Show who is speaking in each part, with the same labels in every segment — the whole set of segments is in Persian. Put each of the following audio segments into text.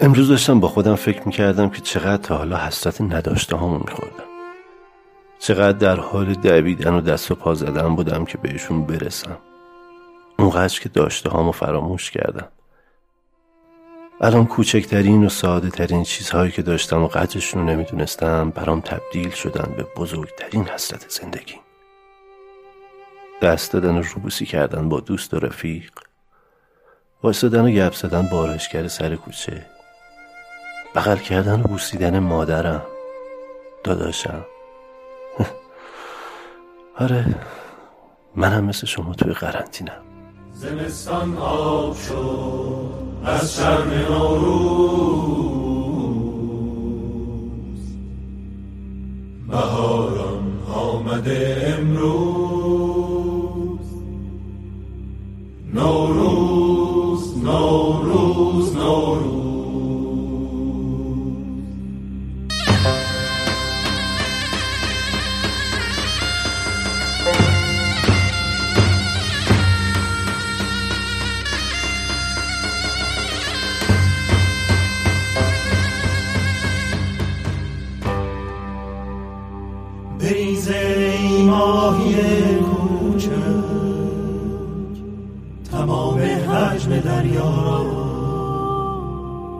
Speaker 1: امروز داشتم با خودم فکر می‌کردم که چقدر تا حالا حسرت نداشته همون میخوردم. چقدر در حال دویدن و دست و پا زدن بودم که بهشون برسم. اونقدر که داشته هامو فراموش کردم. الان کوچکترین و ساده ترین چیزهایی که داشتم و قدرشون رو نمی‌دونستم برام تبدیل شدن به بزرگترین حسرت زندگی. دست دادن و روبوسی کردن با دوست و رفیق. وایستادن و گپ زدن با سر کوچه. بغل کردن و بوسیدن مادرم. داداشم. آره منم مثل شما توی قرنطینم.
Speaker 2: زمستان آب شد از شرم نوروز. بهاران آمده امروز. نوروز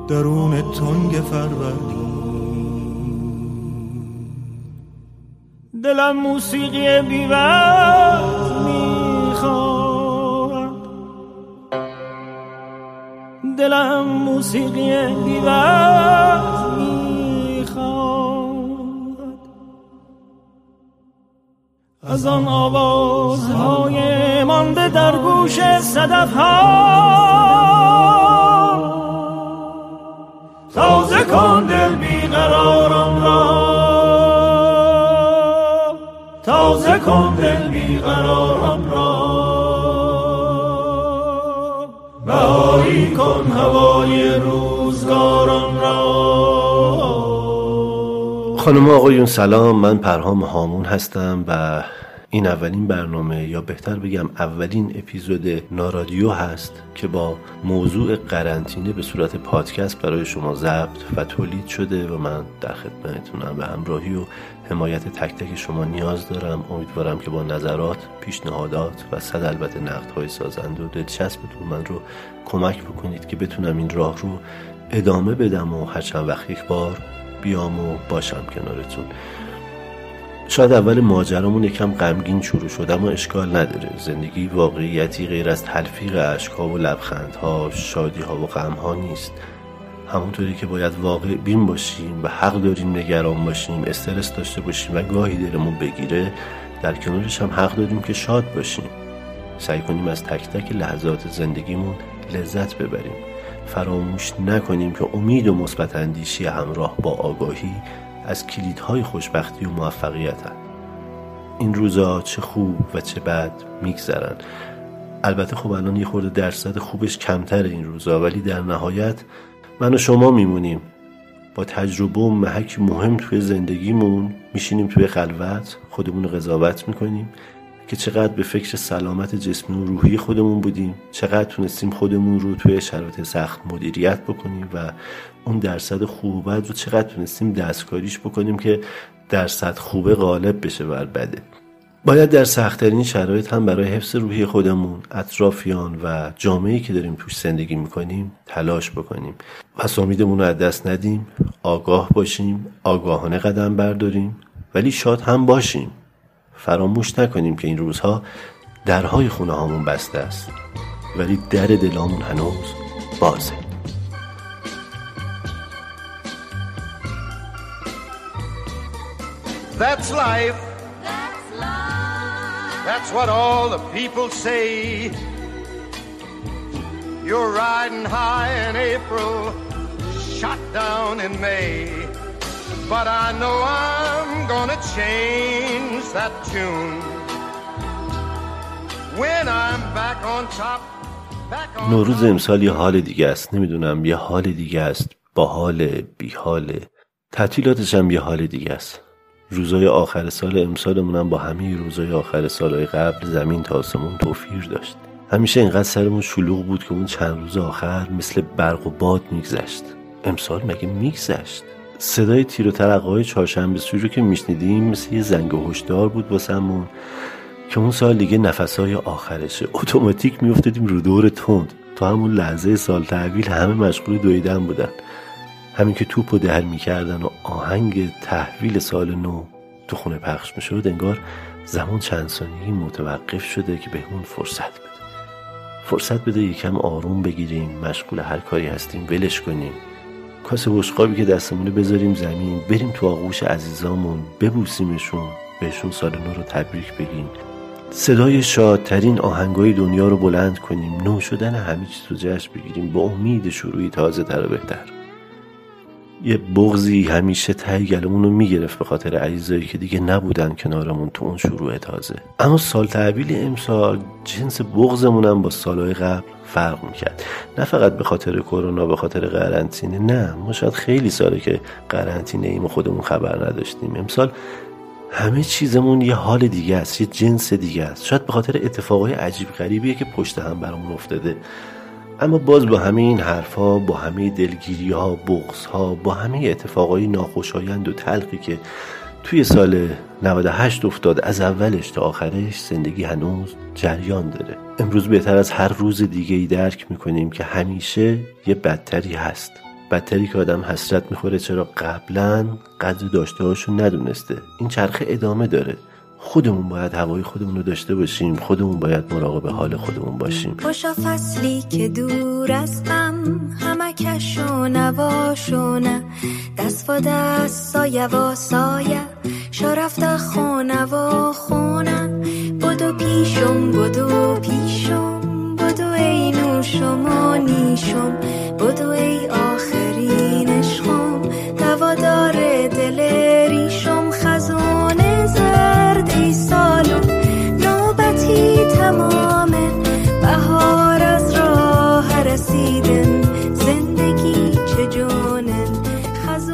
Speaker 3: درون تنگ فروردین. دلم موسیقی بیوز می‌خواد. دلم موسیقی بیوز می‌خواد. از آن آوازهای مانده در گوش صدف ها تازه کن دل بیقرارم را. تازه کن دل بیقرارم را. بهایی کن هوای روزگارم را.
Speaker 1: خانم آقایون سلام من پرهام هامون هستم و این اولین برنامه یا بهتر بگم اولین اپیزود نارادیو هست که با موضوع قرنطینه به صورت پادکست برای شما ضبط و تولید شده و من در خدمتتونم. به همراهی و حمایت تک تک شما نیاز دارم. امیدوارم که با نظرات پیشنهادات و صد البته نقدهای سازنده و دلچسبتون من رو کمک بکنید که بتونم این راه رو ادامه بدم و هر چند وقت یک بار بیام و باشم کنارتون. شاید اول ماجرامون یکم غمگین شروع شد اما اشکال نداره. زندگی واقعیتی غیر از تلفیق اشکها و لبخندها شادیها و غمها نیست. همونطوری که باید واقع بین باشیم و حق داریم نگران باشیم استرس داشته باشیم و گاهی دلمون بگیره در کنارش هم حق داریم که شاد باشیم. سعی کنیم از تک تک لحظات زندگیمون لذت ببریم. فراموش نکنیم که امید و مثبت اندیشی همراه با آگاهی از کلیدهای خوشبختی و موفقیت این روزا چه خوب و چه بد میگذرن. البته خب الان یه خورده درصد خوبش کمتر این روزا ولی در نهایت من و شما میمونیم. با تجربه و محک مهم توی زندگیمون میشینیم توی خلوت خودمون رو قضاوت می‌کنیم. که چقدر به فکر سلامت جسمی و روحی خودمون بودیم چقدر تونستیم خودمون رو توی شرایط سخت مدیریت بکنیم و اون درصد خوب رو چقدر تونستیم دستکاریش بکنیم که درصد خوبه غالب بشه بر بده. باید در سختترین شرایط هم برای حفظ روحی خودمون اطرافیان و جامعه که داریم توش زندگی می‌کنیم تلاش بکنیم. و رو از دست ندیم. آگاه باشیم آگاهانه قدم برداریم. ولی شاد هم باشیم. فراموش نکنیم که این روزها درهای خونه هامون بسته است ولی در دلامون هنوز بازه That's life. That's life. That's what all the people say. You're riding high in April, shot down in May. But I know I'm gonna change that tune. When I'm back on top. نوروز امسال یه حال دیگه است. نمی‌دونم یه حال دیگه است. با حال بی حال. تعطیلاتش هم یه حال دیگه است. روزای آخر سال امسالمون با همه روزای آخر سالهای قبل زمین تا آسمون توفیر داشت. همیشه اینقدر سرمون شلوغ بود که اون چند روز آخر مثل برق و باد میگذشت. امسال مگه میگذشت؟ صدای تیر و ترقه های چهارشنبه رو که میشنیدیم مثل یه زنگ هشدار بود واسمون که اون سال دیگه نفسهای آخرشه. اتوماتیک میافتادیم رو دور تند. تا همون لحظه سال تحویل همه مشغول دویدن بودن. همین که توپ و دهر می‌کردن و آهنگ تحویل سال نو تو خونه پخش می‌شد انگار زمان چند ثانیهی متوقف شده که بهمون فرصت بده. فرصت بده یکم آروم بگیریم مشغول هر کاری هستیم ولش کنیم. کاسه بشقابی که دستمونه بذاریم زمین بریم تو آغوش عزیزامون ببوسیمشون بهشون سال نو رو تبریک بگیم صدای شادترین آهنگای دنیا رو بلند کنیم نو شدن همه چیز رو جشن بگیریم با امید شروعی تازه تر و بهتر. یه بغزی همیشه ته گلمون رو می‌گرفت به خاطر عزیزایی که دیگه نبودن کنارمون تو اون شروع تازه. اما سال تحویل امسال جنس بغزمونم با سالهای قبل فرق می‌کرد. نه فقط به خاطر کرونا به خاطر قرنطینه نه. ما شاید خیلی ساله که قرنطینه ایم و خودمون خبر نداشتیم. امسال همه چیزمون یه حال دیگه است یه جنس دیگه است. شاید به خاطر اتفاقای عجیب غریبیه که پشت هم برامون افتاده. اما باز با همه این حرفها با همه دلگیری ها بغض ها با همه اتفاقای ناخوشایند و تلخی که توی سال 98 افتاد. از اولش تا آخرش زندگی هنوز جریان داره. امروز بهتر از هر روز دیگه ای درک می‌کنیم که همیشه یه بدتری هست. بدتری که آدم حسرت می‌خوره چرا قبلا قدر داشته هاشو ندونسته. این چرخه ادامه داره. خودمون باید هوای خودمون رو داشته باشیم. خودمون باید مراقب حال خودمون باشیم.
Speaker 4: خوشا فصلی که دور از غم همکش و نواشونه دست و دست سایه و سایه. شرفت خونه و خونه. بدو پیشم بدو پیشم. بدو ای نوشم و نیشم. بدو ای آخرین عشقم. دوادار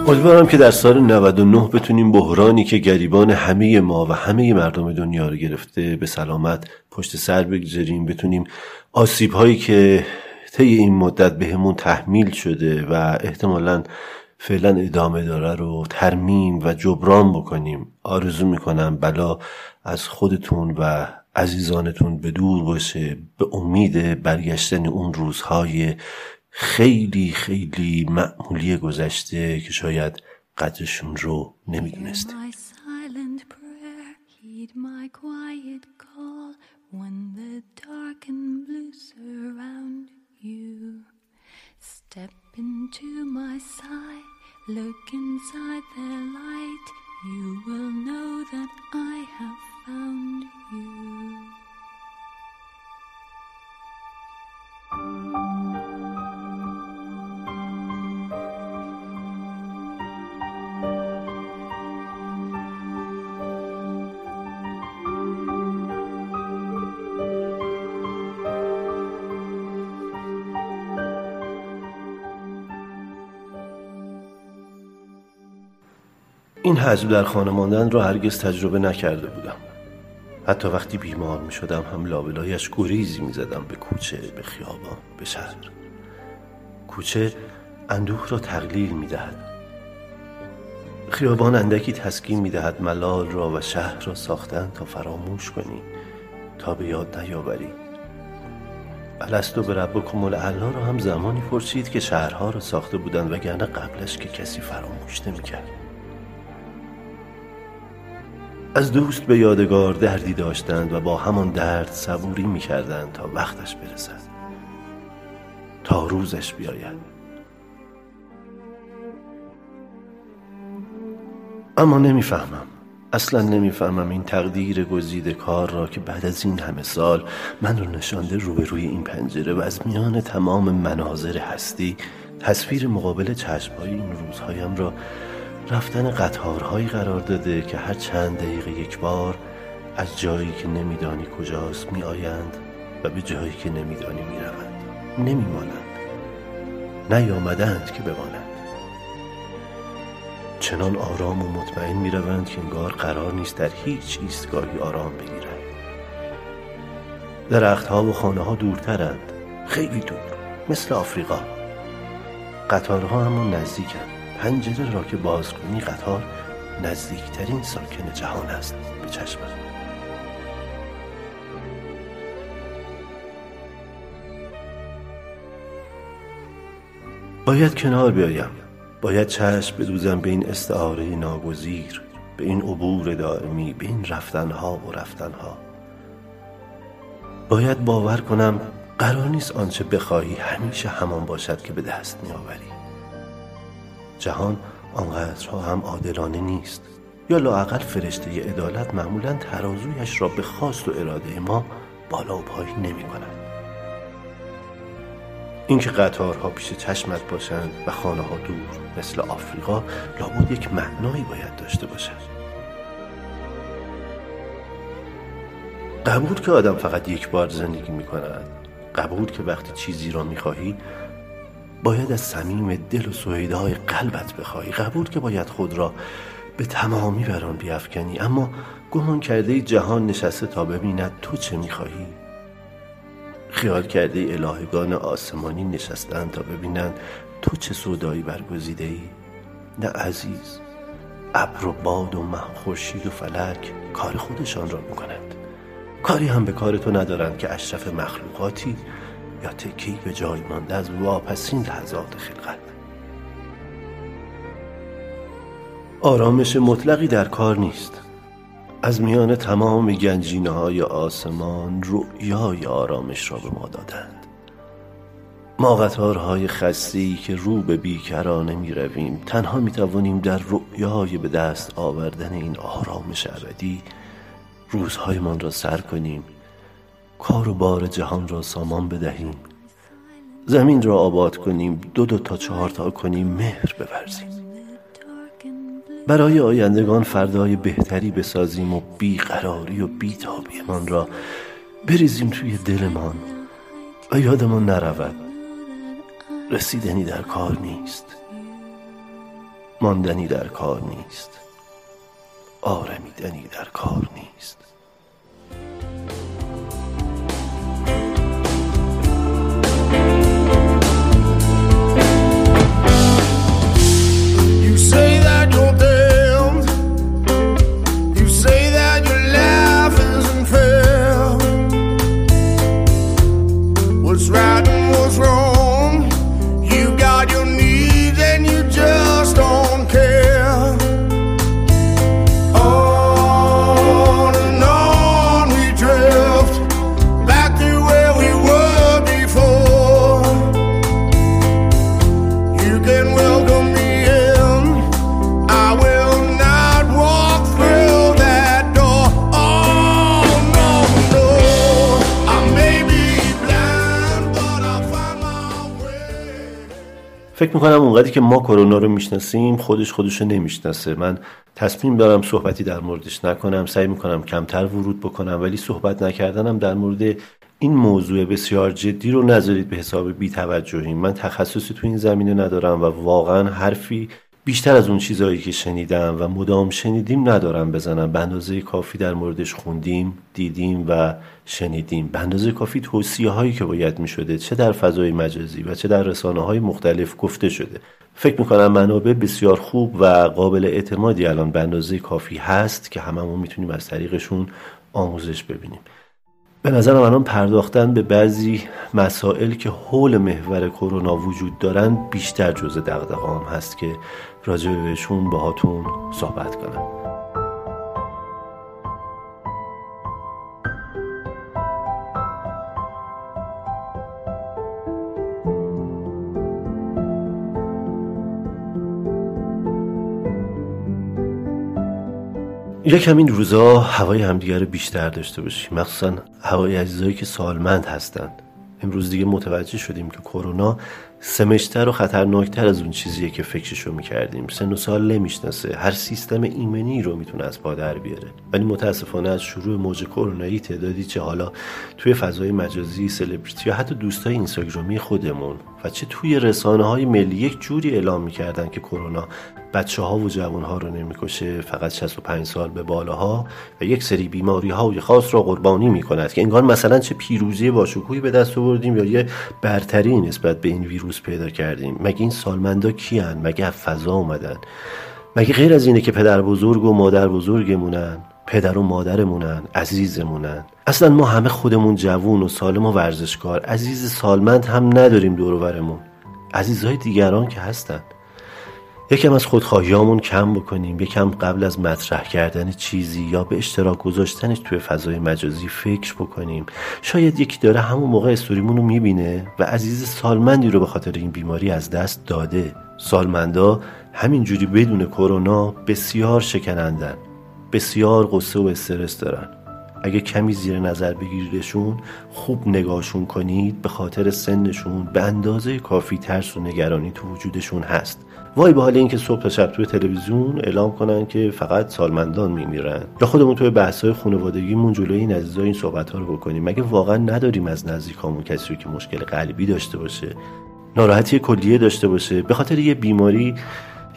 Speaker 1: امیدوارم که در سال 99 بتونیم بحرانی که گریبان همه ما و همه مردم دنیا رو گرفته به سلامت پشت سر بگذاریم بتونیم آسیب هایی که طی این مدت بهمون تحمیل شده و احتمالا فعلا ادامه داره رو ترمیم و جبران بکنیم. آرزو می‌کنم بلا از خودتون و عزیزانتون به دور باشه به امید برگشتن اون روزهای خیلی خیلی معمولی گذشته که شاید قدرشون رو نمی‌دونستیم. این حجم در خانه ماندن رو هرگز تجربه نکرده بودم. حتی وقتی بیمار می شدم هم لابلایش گریزی می زدم به کوچه به خیابان به شهر. کوچه اندوه را تقلیل می دهد. خیابان اندکی تسکین می دهد. ملال را و شهر را ساختن تا فراموش کنی تا به یاد نیاوری. الستو به ربکم را هم زمانی پرسید که شهرها را ساخته بودند وگرنه قبلش که کسی فراموش نمی‌کرد از دوست به یادگار دردی داشتند و با همان درد صبوری می‌کردند تا وقتش برسد. تا روزش بیاید. اما نمی‌فهمم. اصلا نمی‌فهمم این تقدیر گزیده کار را که بعد از این همه سال من رو نشانده روبروی این پنجره و از میان تمام مناظر هستی تصویر مقابل چشمهای این روزهایم را رفتن قطارهایی قرار داده که هر چند دقیقه یک بار از جایی که نمیدانی کجاست می آیند و به جایی که نمیدانی می روند نمی مانند نیامدند که بمانند. چنان آرام و مطمئن می روند که انگار قرار نیست در هیچ ایستگاهی آرام بگیرند. درختها و خانه ها دورترند. خیلی دور مثل آفریقا. قطارها اما نزدیکن پنجره را که باز کنی قطار نزدیکترین ساکن جهان است به چشمت باید کنار بیایم. باید چشم بدوزم به این استعاره ناگزیر به این عبور دائمی به این رفتنها و رفتنها. باید باور کنم قرار نیست آنچه بخواهی همیشه همان باشد که به دست میآوری. جهان آنقدرها هم عادلانه نیست. یا لاقل فرشته عدالت معمولا ترازویش را به خواست و اراده ما بالا و پایین نمی کند. اینکه قطارها پیش چشمت باشند و خانه ها دور مثل آفریقا لابد یک معنایی باید داشته باشد. قبول که آدم فقط یک بار زندگی می کند. قبول که وقتی چیزی را می خواهی باید از صمیم دل و سویده های قلبت بخواهی قبول که باید خود را به تمامی بر آن بیافکنی. اما گمان کرده جهان نشسته تا ببیند تو چه می‌خواهی؟ خیال کرده الهگان آسمانی نشستند تا ببینند تو چه سودایی برگزیده ای؟ نه عزیز ابر و باد و مه خورشید و فلک کار خودشان را می‌کنند کاری هم به کار تو ندارند که اشرف مخلوقاتی یا تکی به جای مانده از واپسین لحظات خلقت. آرامش مطلقی در کار نیست. از میان تمام گنجینه های آسمان رؤیای آرامش را به ما دادند. ما قطارهای خستی که رو به بیکرانه می رویم تنها می توانیم در رؤیای به دست آوردن این آرامش ابدی روزهایمان را سر کنیم کار و بار جهان را سامان بدهیم. زمین را آباد کنیم دو دو تا چهار تا کنیم مهر بورزیم. برای آیندگان فردای بهتری بسازیم و بیقراری و بیتابیمان را بریزیم توی دلمان. و یادمان نرود رسیدنی در کار نیست. ماندنی در کار نیست. آرمیدنی در کار نیست. فکر می‌کنم اونقدری که ما کرونا رو می‌شناسیم خودش خودش رو نمی‌شناسه. من تصمیم دارم صحبتی در موردش نکنم. سعی می‌کنم کمتر ورود بکنم ولی صحبت نکردنم در مورد این موضوع بسیار جدی رو نذارید به حساب بیتوجهی. من تخصصی تو این زمینه ندارم و واقعا حرفی بیشتر از اون چیزهایی که شنیدم و مدام شنیدیم ندارم بزنم. به اندازه کافی در موردش خوندیم دیدیم و شنیدیم. به اندازه کافی توصیه هایی که باید می شده چه در فضای مجازی و چه در رسانه های مختلف گفته شده. فکر می کنم منابع بسیار خوب و قابل اعتمادی الان به اندازه کافی هست که هممون می‌تونیم از طریقشون آموزش ببینیم. به نظرم الان پرداختن به بعضی مسائل که حول محور کرونا وجود دارن بیشتر جزء دغدغه‌ام هست که راجع بهشون باهاتون صحبت کنم. یکم این روزا هوای همدیگه رو بیشتر داشته باشیم. مخصوصا هوای عزیزایی که سالمند هستند امروز دیگه متوجه شدیم که کرونا سمشتر و خطرناکتر از اون چیزیه که فکرشو می‌کردیم. سن و سال نمی‌شناسه. هر سیستم ایمنی رو می‌تونه از پا در بیاره. ولی متاسفانه از شروع موج کرونایی تعدادی چه حالا توی فضای مجازی سلبریتی یا حتی دوستای اینستاگرامی خودمون و چه توی رسانه های ملی یک جوری اعلام می‌کردن که کرونا بچه ها و جوان ها رو نمی‌کشه فقط 65 سال به بالاها و یک سری بیماری های خاص را قربانی می‌کند که انگار مثلا چه پیروزی باشکوهی به دست آوردیم یا یه برتری نسبت به این ویروس پیدا کردیم. مگه این سالمندا کیان؟ مگه فضا اومدن؟ مگه غیر از اینه که پدر بزرگ و مادر بزرگمونن پدر و مادرمونن عزیزمونن؟ اصلا ما همه خودمون جوون و سالم و ورزشکار. عزیز سالمند هم نداریم دورورمون عزیزهای دیگران که هستن. یکم از خودخواهیامون کم بکنیم یکم قبل از مطرح کردن چیزی یا به اشتراک گذاشتنش توی فضای مجازی فکر بکنیم. شاید یکی داره همون موقع استوریمون رو می‌بینه و عزیز سالمندی رو به خاطر این بیماری از دست داده. سالمندا همینجوری بدون کرونا بسیار شکنندن بسیار قصه و استرس دارن. اگه کمی زیر نظر بگیریدشون خوب نگاهشون کنید به خاطر سنشون به اندازه کافی ترس و نگرانی تو وجودشون هست. وای به حال اینکه صبح تا شب توی تلویزیون اعلام کنن که فقط سالمندان میمیرن. یا خودمون توی بحث‌های خانوادگیمون جلوی این عزیزا این صحبت ها رو بکنیم. مگه واقعا نداریم از نزدیکامون کسی رو که مشکل قلبی داشته باشه ناراحتی کلیه داشته باشه به خاطر یه بیماری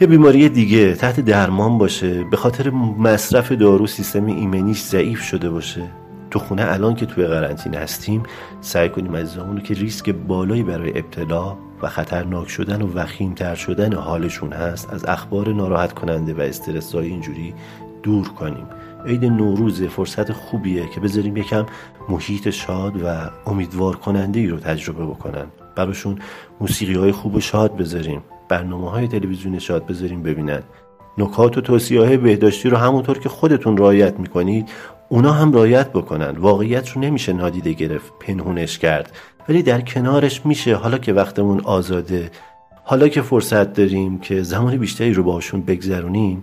Speaker 1: یه بیماری دیگه تحت درمان باشه به خاطر مصرف دارو سیستم ایمنیش ضعیف شده باشه. تو خونه الان که توی قرنطینه هستیم سعی کنیم عزیزامون رو که ریسک بالایی برای ابتلا و خطرناک شدن و وخیمتر شدن حالشون هست از اخبار ناراحت کننده و استرس های اینجوری دور کنیم. عید نوروز فرصت خوبیه که بذاریم یکم محیط شاد و امیدوار کننده ای رو تجربه بکنن. براشون موسیقی های خوب و شاد بذاریم. برنامه های تلویزیون شاد بذاریم ببینن. نکات و توصیه های بهداشتی رو همونطور که خودتون رعایت می‌کنید اونا هم رعایت بکنن. واقعیت رو نمیشه نادیده گرفت پنهونش کرد. ولی در کنارش میشه. حالا که وقتمون آزاده حالا که فرصت داریم که زمان بیشتری رو باشون بگذرونیم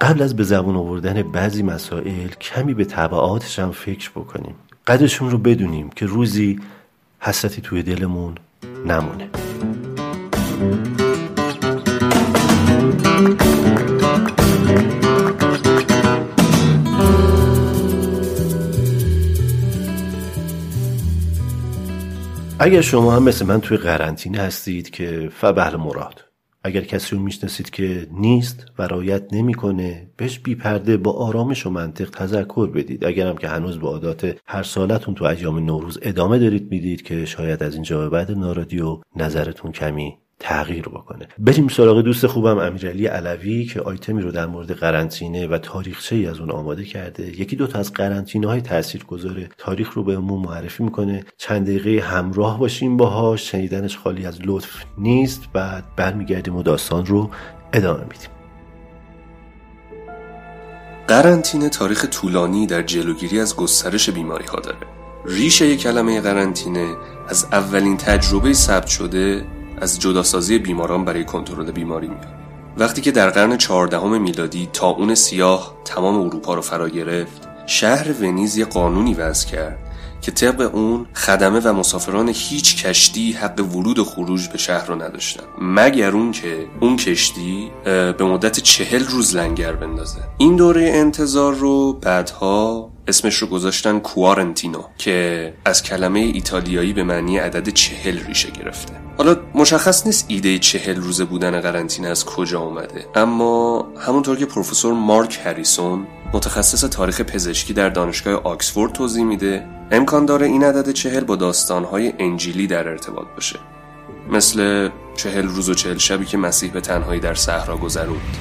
Speaker 1: قبل از به زبون آوردن بعضی مسائل کمی به طبعاتش هم فکر بکنیم. قدرشون رو بدونیم که روزی حسرتی توی دلمون نمونه. اگر شما هم مثل من توی قرنطینه هستید که فبهل مراد اگر کسی رو می‌شناسید که نیست و رایت نمی‌کنه بهش بی پرده با آرامش و منطق تذکر بدید. اگرم که هنوز به عادات هر سالتون تو ایام نوروز ادامه دارید می‌دید که شاید از اینجا به بعد نارادیو نظرتون کمی تغییر بکنه. بریم سراغ دوست خوبم امیرعلی علوی که آیتمی رو در مورد قرنطینه و تاریخچه ای از اون آماده کرده. یکی دو تا از قرنطینه های گذاره تاریخ رو بهمون معرفی می‌کنه. چند دقیقه همراه باشیم باهاش. شنیدنش خالی از لطف نیست. بعد برمیگردیم و داستان رو ادامه میدیم.
Speaker 5: قرنطینه تاریخ طولانی در جلوگیری از گسترش بیماری ها داره. ریشه کلمه قرنطینه از اولین تجربه ثبت شده از جداسازی بیماران برای کنترل بیماری میاد. وقتی که در قرن چهاردهم میلادی اون سیاه تمام اروپا رو فرا گرفت شهر ونیز یه قانونی وضع کرد که طبق اون خدمه و مسافران هیچ کشتی حق ورود و خروج به شهر رو نداشتن. مگر اون که اون کشتی به مدت چهل روز لنگر بندازه. این دوره انتظار رو بعدها اسمش رو گذاشتن کوارنتینو که از کلمه ایتالیایی به معنی عدد چهل ریشه گرفته. حالا مشخص نیست ایده چهل روزه بودن قرنطینه از کجا اومده اما همونطور که پروفسور مارک هریسون متخصص تاریخ پزشکی در دانشگاه آکسفورد توضیح میده امکان داره این عدد چهل با داستانهای انجیلی در ارتباط باشه. مثل چهل روز و چهل شبی که مسیح به تنهایی در صحرا گذروند.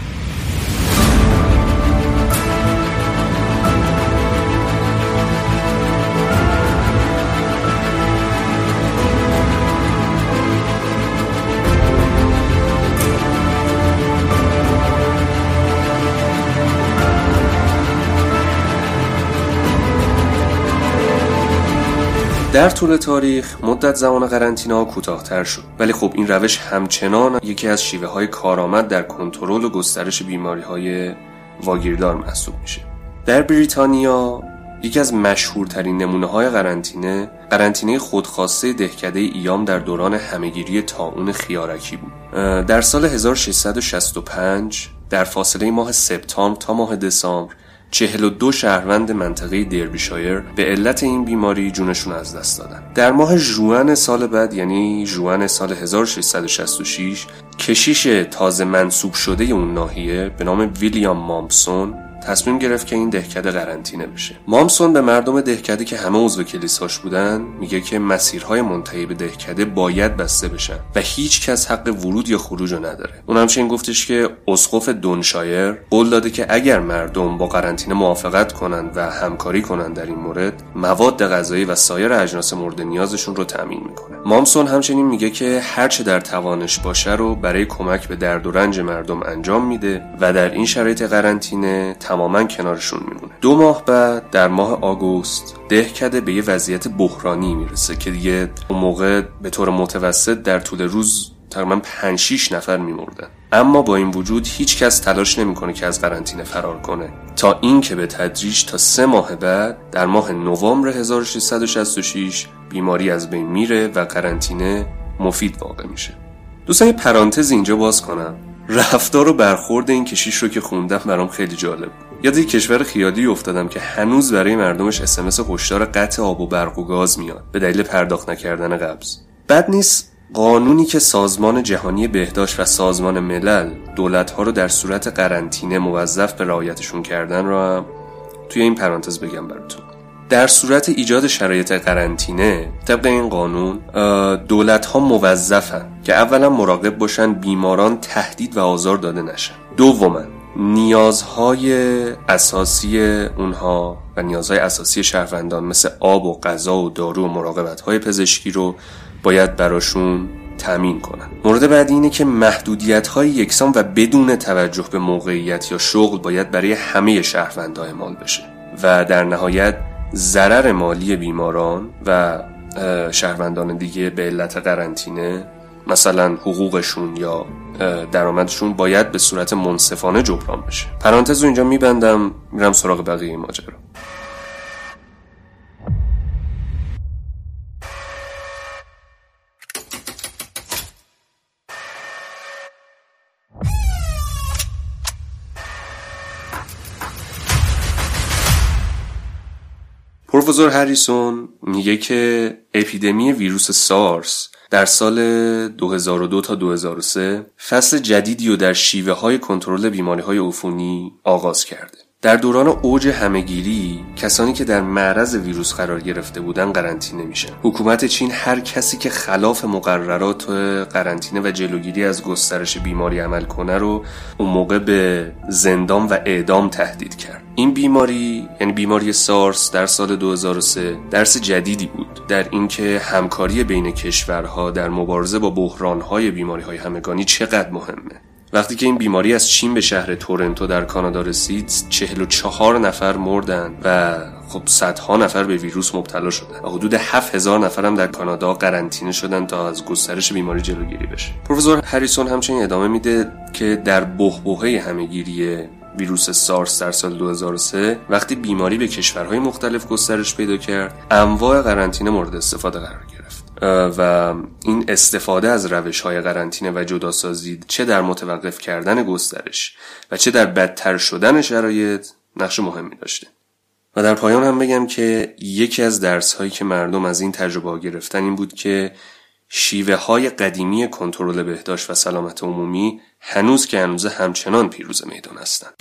Speaker 5: در طول تاریخ مدت زمان قرنطینه کوتاهتر شد. ولی خب این روش همچنان یکی از شیوه های کارآمد در کنترل و گسترش بیماری های واگیردار محسوب میشه. در بریتانیا یکی از مشهورترین نمونه های قرنطینه قرنطینه خودخواسته دهکده ایام در دوران همهگیری تاون خیارکی بود. در سال 1665 در فاصله ماه سپتامبر تا ماه دسامبر چهل و دو شهروند منطقه دربیشایر به علت این بیماری جونشون از دست دادن. در ماه جوان سال بعد یعنی جوان سال 1666 کشیش تازه منصوب شده اون ناحیه به نام ویلیام مامپسون تصمیم گرفت که این دهکده قرنطینه بشه. مامسون به مردم دهکده که همه عضو کلیساش بودن میگه که مسیرهای منتهی به دهکده باید بسته بشن و هیچ کس حق ورود یا خروج رو نداره. اون همچنین گفتش که اسقف دونشایر قول داده که اگر مردم با قرنطینه موافقت کنند و همکاری کنند در این مورد مواد غذایی و سایر اجناس مورد نیازشون رو تامین می‌کنه. مامسون همچنین میگه که هرچه در توانش باشه رو برای کمک به درد و رنج مردم انجام میده و در این شرایط قرنطینه تماما کنارشون میمونه. دو ماه بعد در ماه آگوست دهکده به یه وضعیت بحرانی می‌رسه که دیگه اون موقع به طور متوسط در طول روز تقریبا 5 6 نفر میمردن. اما با این وجود هیچ کس تلاش نمی‌کنه که از قرنطینه فرار کنه. تا اینکه به تدریج تا سه ماه بعد در ماه نوامبر 1666 بیماری از بین میره و قرنطینه مفید واقع میشه. دوستان یه پرانتز اینجا باز کنم. رفتار و برخورد این کشیش رو که خوندم برام خیلی جالب بود. یاد یک کشور خیالی افتادم که هنوز برای مردمش اسمس هشدار قطع آب و برق و گاز میاد به دلیل پرداخت نکردن قبض. بد نیست قانونی که سازمان جهانی بهداشت و سازمان ملل دولتها رو در صورت قرنطینه موظف به رعایتشون کردن رو هم توی این پرانتز بگم براتون. در صورت ایجاد شرایط قرنطینه طبق این قانون دولت ها موظفن که اولا مراقب باشن بیماران تهدید و آزار داده نشن. دوما نیازهای اساسی اونها و نیازهای اساسی شهروندان مثل آب و غذا و دارو و مراقبت های پزشکی رو باید براشون تامین کنن. مورد بعدی اینه که محدودیت های یکسان و بدون توجه به موقعیت یا شغل باید برای همه شهروندان اعمال بشه و در نهایت ضرر مالی بیماران و شهروندان دیگه به علت قرنطینه مثلا حقوقشون یا درآمدشون باید به صورت منصفانه جبران بشه. پرانتز رو اینجا میبندم میرم سراغ بقیه ماجرا. پروفسور هریسون میگه که اپیدمی ویروس سارس در سال 2002 تا 2003 فصل جدیدی و در شیوه های کنترل بیماری های عفونی آغاز کرده. در دوران اوج همهگیری کسانی که در معرض ویروس قرار گرفته بودن قرنطینه میشن. حکومت چین هر کسی که خلاف مقررات قرنطینه و جلوگیری از گسترش بیماری عمل کنه رو اون موقع به زندان و اعدام تهدید کرد. این بیماری یعنی بیماری سارس در سال 2003 درس جدیدی بود در اینکه همکاری بین کشورها در مبارزه با بحرانهای بیماری های همگانی چقدر مهمه. وقتی که این بیماری از چین به شهر تورنتو در کانادا رسید چهل و چهار نفر مردن و خب صدها نفر به ویروس مبتلا شدن. و حدود هفت هزار نفر هم در کانادا قرنطینه شدن تا از گسترش بیماری جلوگیری بشه. پروفسور هریسون همچنین ادامه میده که در بحبوحه همهگیری ویروس سارس در سال 2003 وقتی بیماری به کشورهای مختلف گسترش پیدا کرد انواع قرنطینه مورد استفاده قرار گرفت. و این استفاده از روش های قرنطینه و جداسازی چه در متوقف کردن گسترش و چه در بدتر شدن شرایط نقش مهمی داشته و در پایان هم بگم که یکی از درس هایی که مردم از این تجربه گرفتن این بود که شیوه های قدیمی کنترل بهداشت و سلامت عمومی هنوز که هنوز همچنان پیروز میدان هستند.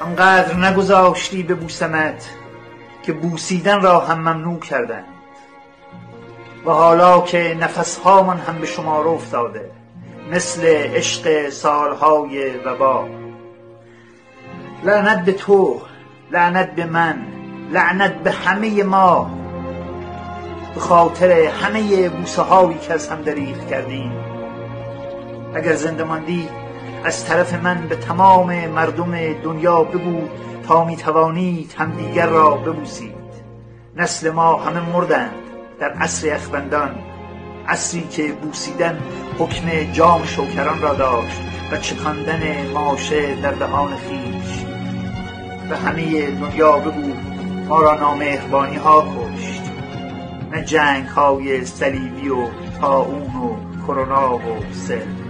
Speaker 6: آنقدر نگذاشتی به بوسمت که بوسیدن را هم ممنوع کردند و حالا که نفسهامان هم به شمار افتاده مثل عشق سالهای وبا. لعنت به تو لعنت به من لعنت به همه ما. به خاطر همه بوسه هایی که از هم دریغ کردیم. اگر زنده ماندی از طرف من به تمام مردم دنیا بگو تا می توانید همدیگر را ببوسید. نسل ما همه مردند. در عصر اخبندان عصری که بوسیدن حکم جام شوکران را داشت و چکاندن ماشه در دهان خیش. و همه دنیا بگو ما را نامهربانی ها کشت. نه جنگ های صلیبی و تاون و کرونا و سل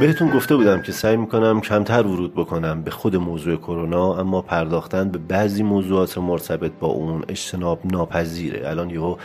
Speaker 1: بهتون گفته بودم که سعی می‌کنم کمتر ورود بکنم به خود موضوع کرونا اما پرداختن به بعضی موضوعات مرتبط با اون اجتناب ناپذیره. الان یهو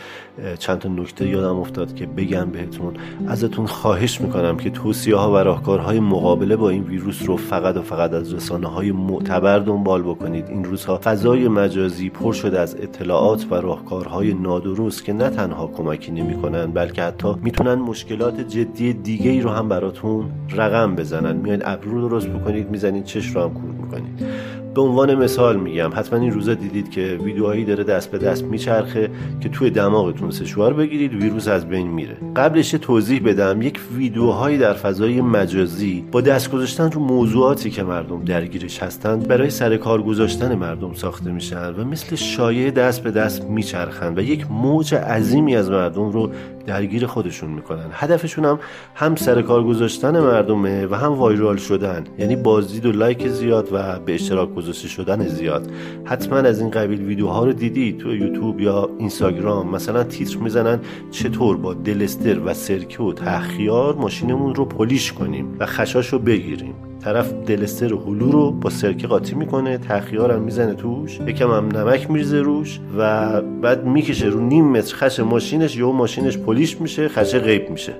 Speaker 1: چند تا نکته یادم افتاد که بگم بهتون. ازتون خواهش می‌کنم که توصیه ها و راهکارهای مقابله با این ویروس رو فقط و فقط از رسانه های معتبر دنبال بکنید. این روزها فضای مجازی پر شده از اطلاعات و راهکارهای نادرست که نه تنها کمکی نمی‌کنن بلکه حتی می‌تونن مشکلات جدی دیگه ای رو هم براتون رقم بزنن. میاد ابرو درست بکنید می‌زنید چش رو هم کور می‌کنید. به عنوان مثال میگم حتما این روزا دیدید که ویدیوهایی داره دست به دست میچرخه که توی دماغتون سشوار بگیرید ویروس از بین میره. قبلش توضیح بدم یک ویدیوهایی در فضای مجازی با دست گذاشتن رو موضوعاتی که مردم درگیرش هستند برای سر کار گذاشتن مردم ساخته میشن و مثل شایعه دست به دست میچرخن و یک موج عظیمی از مردم رو درگیر خودشون می‌کنن. هدفشون هم هم سر کار گذاشتن مردمه و هم viral شدن. یعنی بازدید و like زیاد و به اشتراک گذاشته شدن زیاد. حتما از این قبیل ویدیوها رو دیدید تو یوتیوب یا اینستاگرام. مثلا تیتر می‌زنن چطور با دلستر و سرکه و تخیار ماشینمون رو polish کنیم و خشاش رو بگیریم. طرف دلستر هلو رو با سرکه قاطی می‌کنه تخیار هم می‌زنه توش یکم هم نمک میریزه روش و بعد می‌کشه رو نیم متر خش ماشینش یا ماشینش polish میشه خشه غیب میشه.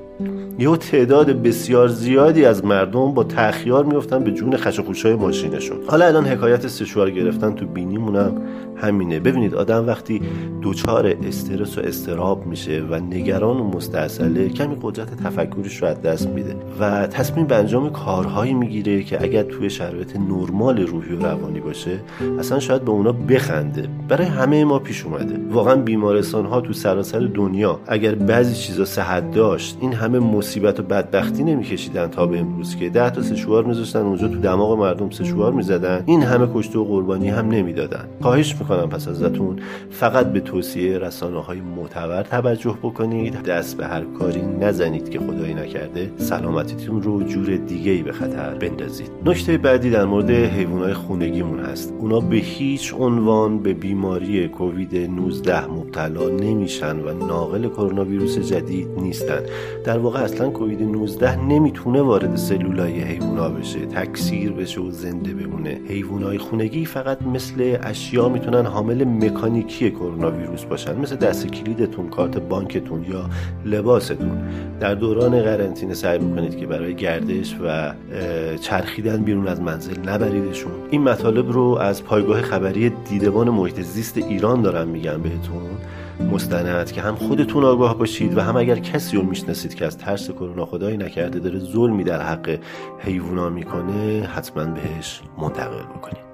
Speaker 1: یه تعداد بسیار زیادی از مردم با تخیار میفتن به جون خش خوشای ماشینشون. حالا الان حکایت سشوار گرفتن تو بینیمونم. همینه. ببینید آدم وقتی دوچار استرس و استراب میشه و نگران و مستاصله کمی قدرت تفکرش رو از دست میده و تصمیم به انجام کارهایی می‌گیره که اگر توی شرایط نرمال روحی و روانی باشه اصلا شاید به اونا بخنده. برای همه ما پیش اومده. واقعا بیمارستان ها تو سراسر دنیا اگر بعضی چیزا صحت داشت این همه مصیبت و بدبختی نمیکشیدن تا به امروز که ده تا سشوار میذاشتن اونجا تو دماغ مردم سشوار می‌زدن. این همه کشته و قربانی هم نمی‌دادن. خواهش می‌کنم پس ازتون فقط به توصیه رسانه های معتبر توجه بکنید. دست به هر کاری نزنید که خدایی نکرده. سلامتیتون رو جور دیگه ای به خطر بندازید. نکته بعدی در مورد حیوانات خونگیمون هست. اونا به هیچ عنوان به بیماری کووید 19 مبتلا نمیشن و ناقل کرونا ویروس جدید نیستن. در واقع اصلا کووید 19 نمی‌تونه وارد سلولای حیوونا بشه تکثیر بشه و زنده بمونه. حیوانات خونگی فقط مثل اشیا می‌تونن حامل مکانیکی کرونا ویروس باشن. مثل دست کلیدتون کارت بانکتون یا لباستون. در دوران قرنطینه سعی می‌کنید که برای گردش و چرخیدن بیرون از منزل نبریدشون. این مطالب رو از پایگاه خبری دیدبان محیط زیست ایران دارم میگم بهتون. مستند که هم خودتون آگاه باشید و هم اگر کسی رو می‌شناسید که از ترس کرونا خدایی نکرده داره ظلمی در حق حیوونا می‌کنه حتما بهش منتقل بکنید.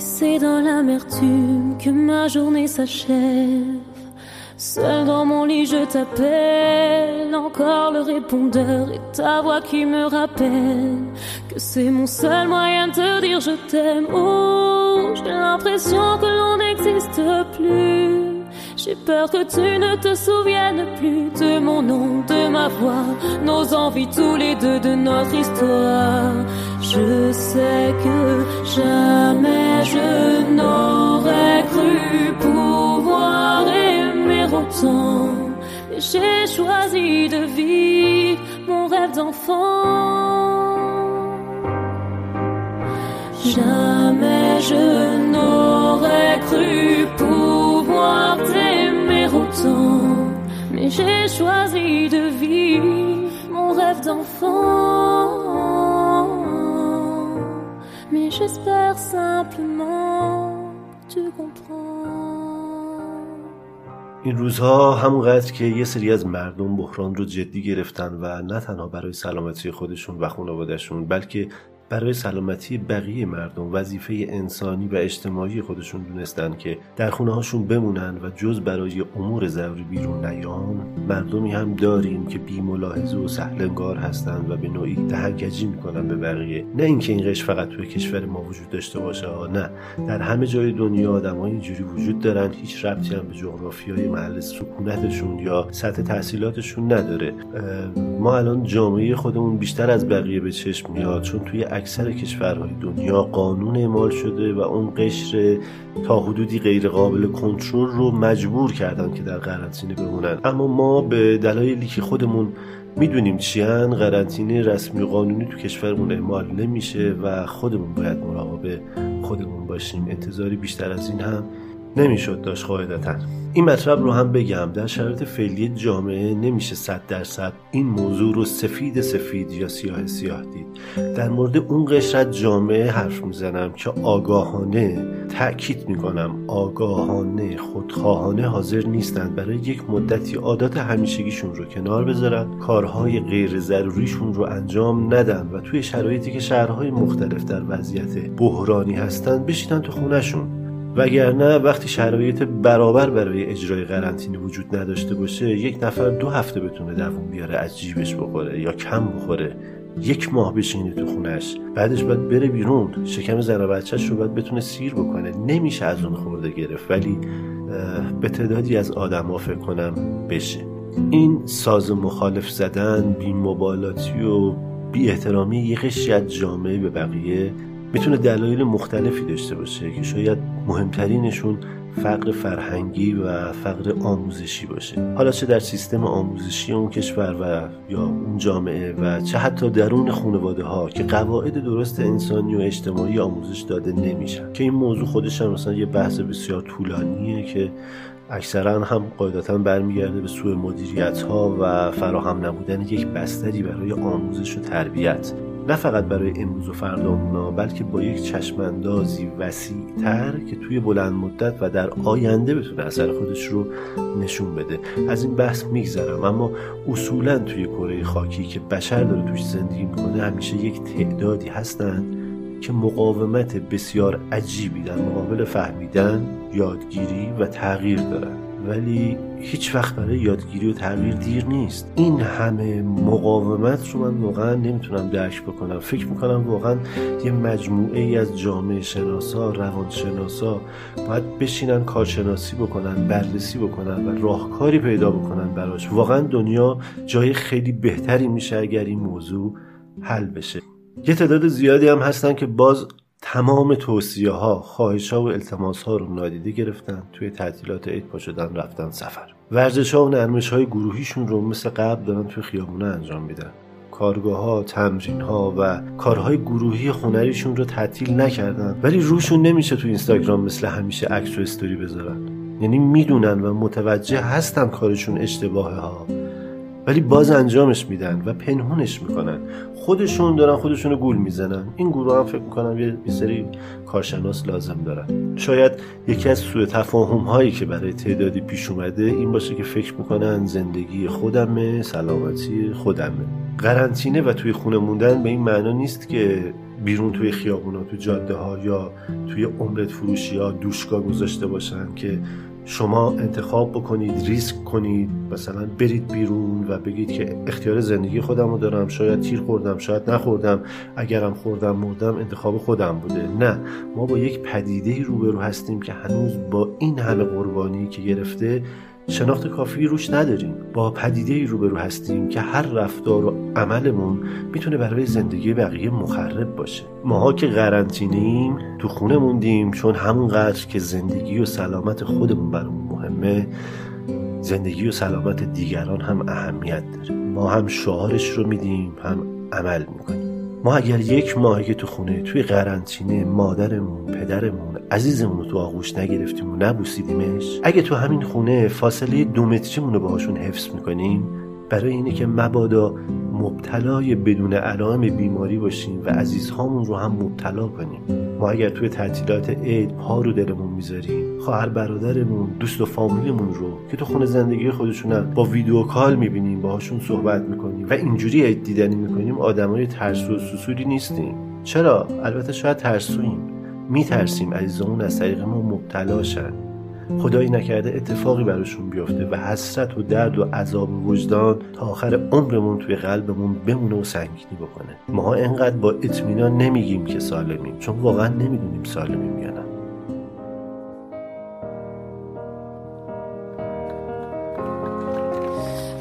Speaker 7: C'est dans l'amertume que ma journée s'achève. Seul dans mon lit, je t'appelle. Encore le répondeur et ta voix qui me rappelle que c'est mon seul moyen de te dire je t'aime. Oh, j'ai l'impression que l'on n'existe plus. J'ai peur que tu ne te souviennes plus de mon nom, de ma voix, nos envies tous les deux de notre histoire. Je sais que jamais je n'aurais cru pouvoir aimer autant. J'ai choisi de vivre mon rêve d'enfant. Jamais je n'aurais cru pouvoir t'aimer autant. Mais j'ai choisi de vivre mon rêve d'enfant. Mais j'espère simplement que tu.
Speaker 1: این روزها همونقدر که یه سری از مردم بحران رو جدی گرفتن و نه تنها برای سلامتی خودشون و خانوادهشون بلکه برای سلامتی بقیه مردم وظیفه انسانی و اجتماعی خودشون دونستن که در خونه هاشون بمونن و جز برای امور ضروری بیرون نیان مردمی هم داریم که بی ملاحظه و سهلنگار هستند و به نوعی دهنکجی می‌کنن به بقیه. نه اینکه این قش فقط توی کشور ما وجود داشته باشه نه. در همه جای دنیا آدمای اینجوری وجود دارن هیچ ربطی هم به جغرافیای محل سکونتشون یا سطح تحصیلاتشون نداره. ما الان جامعه خودمون بیشتر از بقیه به چشم میاد چون توی اکثر کشورهای دنیا قانون اعمال شده و اون قشر تا حدودی غیر قابل کنترل رو مجبور کردن که در قرنطینه بمونن. اما ما به دلایلی که خودمون می‌دونیم چیان قرنطینه رسمی قانونی تو کشورمون اعمال نمیشه و خودمون باید مراقب خودمون باشیم. انتظاری بیشتر از این هم نمی‌شد داشت قاعدتا. این مطلب رو هم بگم در شرایط فعلی جامعه نمیشه صد درصد این موضوع رو سفید سفید یا سیاه سیاه دید. در مورد اون قشرت جامعه حرف می‌زنم که آگاهانه تأکید می‌کنم آگاهانه خودخواهانه حاضر نیستند. برای یک مدتی عادات همیشگیشون رو کنار بذارن کارهای غیر ضروریشون رو انجام ندن و توی شرایطی که شهرهای مختلف در وضعیت بحرانی هستند بشینن تو خونهشون. وگرنه وقتی شرایط برابر برای اجرای قرنطینه وجود نداشته باشه یک نفر دو هفته بتونه دووم بیاره از جیبش بخوره یا کم بخوره. یک ماه بشینه تو خونش. بعدش باید بره بیرون. شکم زن بچهش رو باید بتونه سیر بکنه. نمیشه از اون خورده گرفت ولی به تعدادی از آدم فکر کنم بشه. این ساز مخالف زدن بی مبالاتی و بی احترامی یه قشری جامعه به بقیه می‌تونه دلایل مختلفی داشته باشه که شاید مهمترینشون فقر فرهنگی و فقر آموزشی باشه. حالا چه در سیستم آموزشی اون کشور و یا اون جامعه و چه حتی درون خانواده ها که قواعد درست انسانی و اجتماعی آموزش داده نمیشن. که این موضوع خودش هم مثلا یه بحث بسیار طولانیه که اکثرا هم قاعدتا برمیگرده به سوء مدیریت ها و فراهم نبودن یک بستری برای آموزش و تربیت. نه فقط برای امروز و فردامونا بلکه با یک چشماندازی وسیعتر که توی بلند مدت و در آینده بتونه اثر خودش رو نشون بده. از این بحث میگذرم اما اصولا توی کره خاکی که بشر داره توش زندگی می‌کنه همیشه یک تعدادی هستند که مقاومت بسیار عجیبی در مقابل فهمیدن یادگیری و تغییر دارن. ولی هیچ وقت برای یادگیری و تغییر دیر نیست. این همه مقاومت رو من واقعا نمی‌تونم درک بکنم. فکر می‌کنم واقعا یه مجموعه ای از جامعه شناسا روانشناسا باید بشینن کارشناسی بکنن بررسی بکنن و راهکاری پیدا بکنن براش. واقعا دنیا جای خیلی بهتری میشه اگر این موضوع حل بشه. یه تعداد زیادی هم هستن که باز تمام توصیه ها خواهش ها و التماس ها رو نادیده گرفتن توی تعطیلات عید پا شدن رفتن سفر. ورزش ها و نرمش های گروهیشون رو مثل قبل دارن توی خیابونه انجام میدن. کارگاه ها، تمرین ها و کارهای گروهی خونریشون رو تعطیل نکردن. ولی روشون نمیشه تو اینستاگرام مثل همیشه عکس و استوری بذارن. یعنی می‌دونن و متوجه هستن کارشون اشتباهه ها. ولی باز انجامش میدن و پنهونش می‌کنن. خودشون دارن خودشون رو گول می‌زنن. این گروه هم فکر می‌کنم یه سری کارشناس لازم دارن. شاید یکی از سوء تفاهم هایی که برای تعدادی پیش اومده این باشه که فکر می‌کنن زندگی خودمه سلامتی خودمه. قرنطینه و توی خونه موندن به این معنا نیست که بیرون توی خیابونا تو جاده ها یا توی عمرت فروشی ها دوشگاه گذاشته باشن که شما انتخاب بکنید ریسک کنید مثلا برید بیرون و بگید که اختیار زندگی خودم رو دارم شاید تیر خوردم شاید نخوردم اگرم خوردم مردم انتخاب خودم بوده. نه ما با یک پدیده روبرو هستیم که هنوز با این همه قربانی که گرفته شناخت کافی روش نداریم. با پدیده ای روبرو هستیم که هر رفتار و عملمون می‌تونه برای زندگی بقیه مخرب باشه. ماها که قرنطینه ایم تو خونه موندیم چون همونقدر که زندگی و سلامت خودمون برامون مهمه زندگی و سلامت دیگران هم اهمیت داره. ما هم شعارش رو میدیم هم عمل می‌کنیم. ما اگر یک ماهی که تو خونه توی قرنطینه مادرمون پدرمون عزیزمون رو تو آغوش نگرفتیم و نبوسیدیمش. اگه تو همین خونه فاصله دو متریمون رو باهاشون حفظ می‌کنیم برای اینه که مبادا مبتلای بدون علائم بیماری باشیم و عزیزهامون رو هم مبتلا کنیم. ما اگر توی تعطیلات عید پا رو دلمون می‌ذاریم خواهر برادرمون دوست و فامیلمون رو که تو خونه زندگی خودشونن با ویدیو کال می‌بینیم باهاشون صحبت می‌کنیم و اینجوری عید دیدنی می‌کنیم آدمای ترسو و سسولی نیستیم. چرا؟ البته شاید ترسویم. میترسیم عزیزامون از طریق ما مبتلاشن خدایی نکرده اتفاقی براشون بیفته و حسرت و درد و عذاب وجدان تا آخر عمرمون توی قلبمون بمونه و سنگینی بکنه ماها انقدر با اطمینان نمیگیم که سالمیم چون واقعا نمی‌دونیم سالمیم یا نه.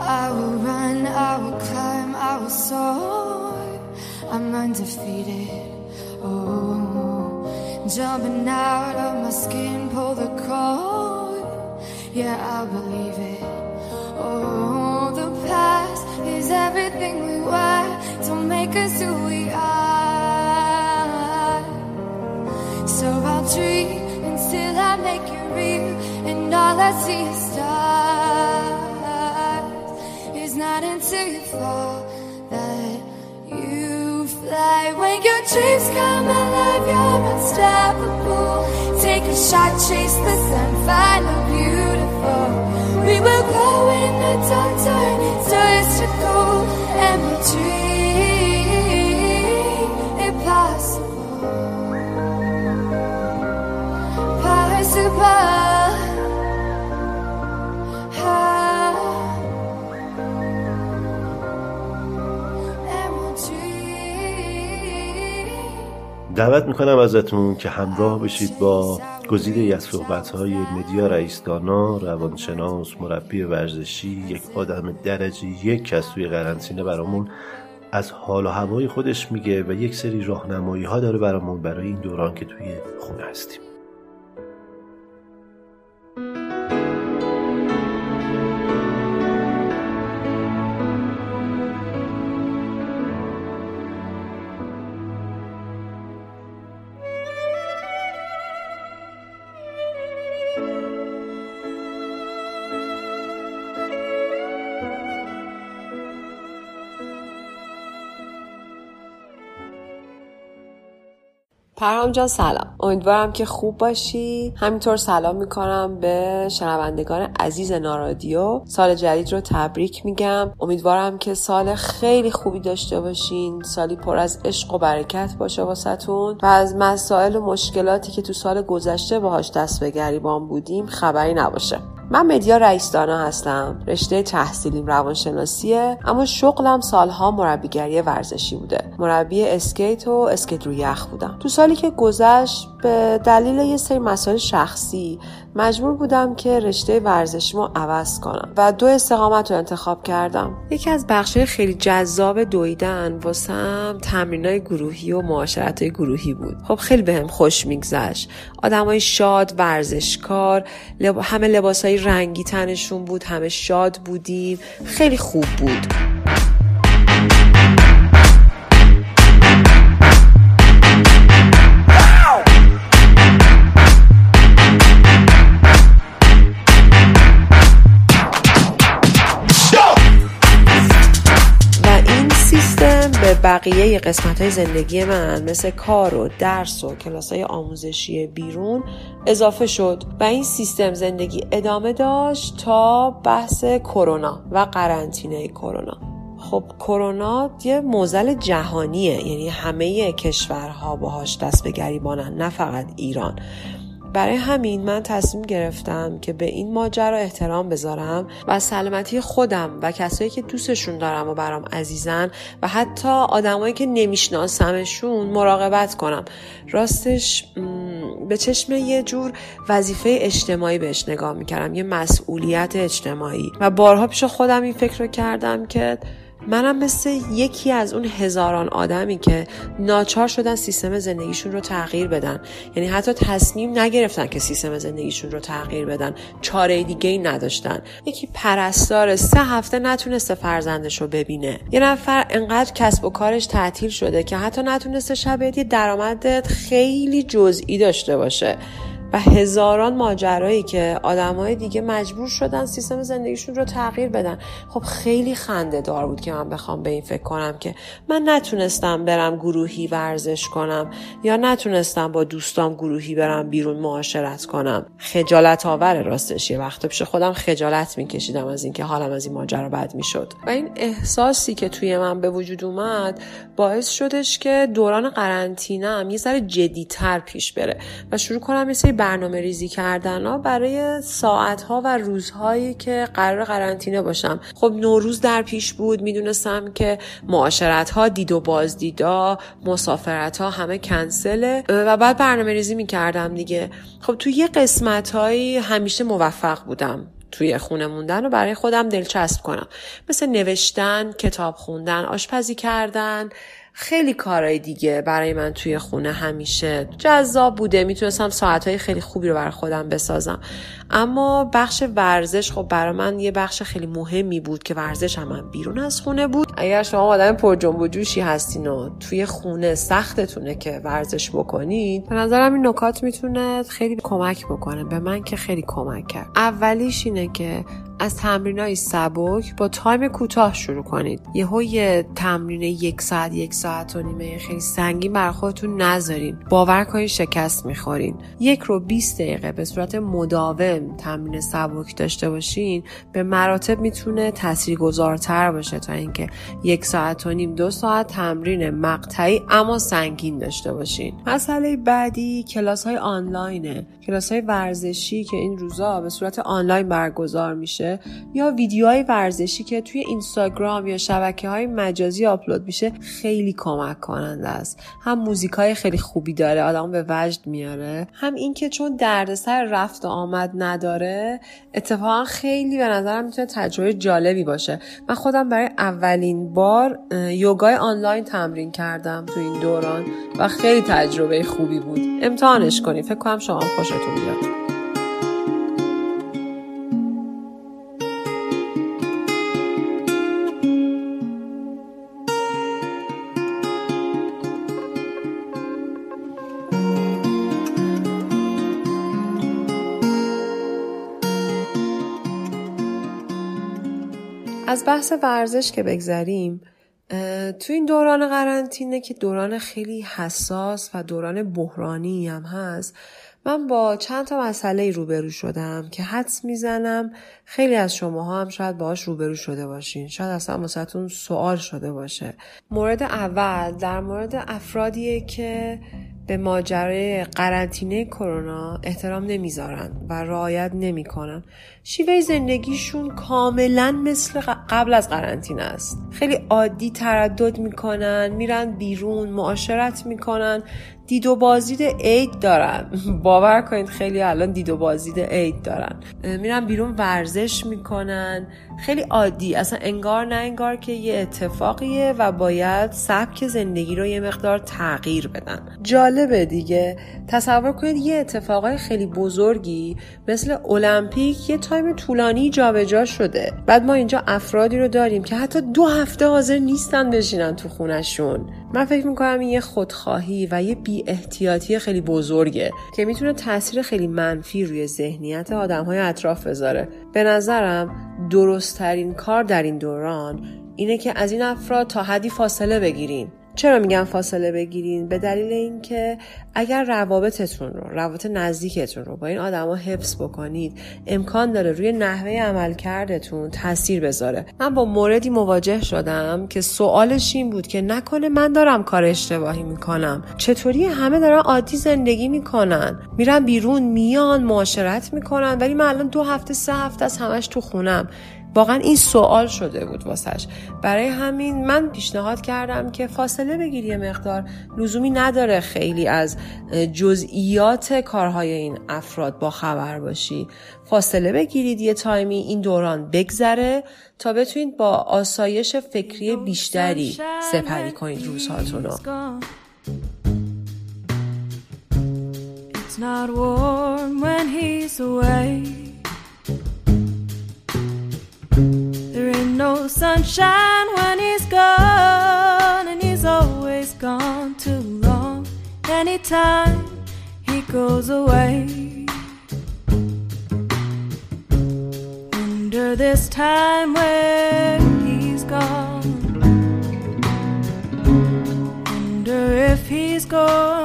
Speaker 8: I'm. Oh, jumping out of my skin, pull the cord. Yeah, I believe it. Oh, the past is everything we were. Don't make us who we are. So I'll dream until I make it real, and all I see is stars. It's not until you fall that fly. When your dreams come alive, you're unstoppable. Take a shot, chase the sun, find the beautiful. We will glow in the dark, turn stars to gold, and we'll dream impossible.
Speaker 1: دعوت می‌کنم ازتون که همراه بشید با گزیده از صحبتهای مدیا رئیسدانا روانشناس مربی ورزشی یک آدم درجه یک از توی قرنطینه برامون از حال و هوای خودش میگه و یک سری راهنمایی ها داره برامون برای این دوران که توی خونه هستیم.
Speaker 9: پرهام جان سلام. امیدوارم که خوب باشی. همینطور سلام می‌کنم به شنوندگان عزیز نارادیو. سال جدید رو تبریک میگم. امیدوارم که سال خیلی خوبی داشته باشین. سالی پر از عشق و برکت باشه واسهتون. و از مسائل و مشکلاتی که تو سال گذشته باهاش دست به گریبان بودیم خبری نباشه. من مدیا رئیسدانا هستم. رشته تحصیلیم روانشناسیه اما شغلم سالها مربیگری ورزشی بوده. مربی اسکیت و اسکیت رو یخ بودم. تو سالی که گذشت به دلیل یه سری مسائل شخصی مجبور بودم که رشته ورزشیمو عوض کنم و دو استقامت رو انتخاب کردم. یکی از بخشای خیلی جذاب دویدن واسم تمرینای گروهی و معاشرت گروهی بود. خب خیلی بهم خوش میگذشت. آدمای شاد ورزشکار لب... همه لباسای رنگی تنشون بود همه شاد بودیم. خیلی خوب بود. بقیه قسمت های زندگی من مثل کار و درس و کلاس های آموزشی بیرون اضافه شد و این سیستم زندگی ادامه داشت تا بحث کرونا و قرنطینه کرونا. خب کرونا یه موزل جهانیه یعنی همه کشورها باهاش دست به گریبانن نه فقط ایران. برای همین من تصمیم گرفتم که به این ماجرا احترام بذارم و سلامتی خودم و کسایی که دوستشون دارم و برام عزیزن و حتی آدمایی که نمیشناسمشون مراقبت کنم. راستش به چشم یه جور وظیفه اجتماعی بهش نگاه می‌کردم یه مسئولیت اجتماعی. و بارها پیش خودم این فکر رو کردم که منم مثل یکی از اون هزاران آدمی که ناچار شدن سیستم زندگیشون رو تغییر بدن. یعنی حتی تصمیم نگرفتن که سیستم زندگیشون رو تغییر بدن. چاره دیگه ای نداشتن. یکی پرستار سه هفته نتونسته فرزندش رو ببینه. یه نفر انقدر کسب و کارش تعطیل شده که حتی نتونسته شب یه درآمد خیلی جزئی داشته باشه. و هزاران ماجرایی که آدمای دیگه مجبور شدن سیستم زندگیشون رو تغییر بدن. خب خیلی خنده دار بود که من بخوام به این فکر کنم که من نتونستم برم گروهی ورزش کنم یا نتونستم با دوستام گروهی برم بیرون معاشرت کنم. خجالت آور راستش. یه وقت پیش خودم خجالت میکشیدم از اینکه حالم از این ماجرا بد می‌شد. و این احساسی که توی من به وجود اومد باعث شدش که دوران قرنطینه یه ذره جدیتر پیش بره و شروع کنم یه برنامه ریزی کردن ها برای ساعت ها و روزهایی که قرار قرنطینه باشم. خب نوروز در پیش بود می‌دونستم که معاشرت ها دید و بازدیدا مسافرت ها همه کنسله و بعد برنامه ریزی می‌کردم دیگه. خب توی یه قسمت هایی همیشه موفق بودم توی خونه موندن رو برای خودم دلچسب کنم. مثل نوشتن کتاب خوندن آشپزی کردن خیلی کارهای دیگه برای من توی خونه همیشه جذاب بوده. می‌تونستم ساعتهای خیلی خوبی رو برای خودم بسازم. اما بخش ورزش خب برای من یه بخش خیلی مهمی بود که ورزش هم من بیرون از خونه بود. اگر شما آدم پر جنب و جوشی هستین و توی خونه سختتونه که ورزش بکنید به نظرم این نکات می‌تونه خیلی کمک بکنه. به من که خیلی کمک کرد. اولیش اینه که از تمرین های سبک با تایم کوتاه شروع کنید. یهو یه تمرین یک ساعت یک ساعت و نیمه خیلی سنگین بر خودتون نذارین. باور کنید شکست می‌خورین. یک رو 20 دقیقه به صورت مداوم تمرین سبک داشته باشین به مراتب می‌تونه تاثیرگذارتر باشه تا اینکه یک ساعت و نیم دو ساعت تمرین مقطعی اما سنگین داشته باشین. مسئله بعدی کلاس های آنلاینه. کلاس های ورزشی که این روزا به صورت آنلاین برگزار میشه یا ویدیوهای ورزشی که توی اینستاگرام یا شبکه های مجازی آپلود میشه خیلی کمک کننده است. هم موزیک های خیلی خوبی داره آدم به وجد میاره. هم اینکه چون دردسر رفت و آمد نداره اتفاقا خیلی به نظرم می‌تونه تجربه جالبی باشه. من خودم برای اولین بار یوگای آنلاین تمرین کردم تو این دوران و خیلی تجربه خوبی بود. امتحانش کنید. فکر کنم شما خوشتون بیاد از بحث ورزش که بگذریم تو این دوران قرنطینه که دوران خیلی حساس و دوران بحرانی هم هست من با چند تا مسئله روبرو شدم که حدس می‌زنم خیلی از شماها هم شاید باهاش روبرو شده باشین. شاید اصلا واسهتون سوال شده باشه. مورد اول در مورد افرادیه که به ماجرای قرنطینه کرونا احترام نمی‌ذارن و رعایت نمی‌کنن. شیوه زندگیشون کاملا مثل قبل از قرنطینه است. خیلی عادی تردد می‌کنن میرن بیرون معاشرت می‌کنن. دید و بازدید عید دارن. باور کنید خیلی الان دید و بازدید عید دارن. میرن بیرون ورزش می‌کنن. خیلی عادی. اصلا انگار نه انگار که یه اتفاقیه و باید سبک زندگی رو یه مقدار تغییر بدن. جالبه دیگه. تصور کنید یه اتفاقای خیلی بزرگی مثل المپیک یه تایم طولانی جابجا شده. بعد ما اینجا افرادی رو داریم که حتی دو هفته حاضر نیستن بشینن تو خونشون من فکر می‌کنم این یه خودخواهی و یه بی احتیاطی خیلی بزرگه که می‌تونه تاثیر خیلی منفی روی ذهنیت آدم های اطراف بذاره. به نظرم درستترین کار در این دوران اینه که از این افراد تا حدی فاصله بگیرین چرا میگم فاصله بگیرین؟ به دلیل اینکه اگر روابطتون رو روابط نزدیکتون رو با این آدما حفظ بکنید امکان داره روی نحوه عملکردتون تاثیر بذاره. من با موردی مواجه شدم که سوالش این بود که نکنه من دارم کار اشتباهی می‌کنم. چطوری همه دارن عادی زندگی می‌کنن؟ میرن بیرون میان معاشرت می‌کنن ولی من الان دو هفته سه هفته از همش تو خونم. واقعا این سوال شده بود واسش. برای همین من پیشنهاد کردم که فاصله بگیری یه مقدار. لزومی نداره خیلی از جزئیات کارهای این افراد با خبر باشی. فاصله بگیرید یه تایمی این دوران بگذره تا بتونید با آسایش فکری بیشتری سپری کنید روزهاتون رو. no sunshine when he's gone, and he's always gone too long. Anytime he goes away, wonder
Speaker 7: this time where he's gone. Wonder if he's gone.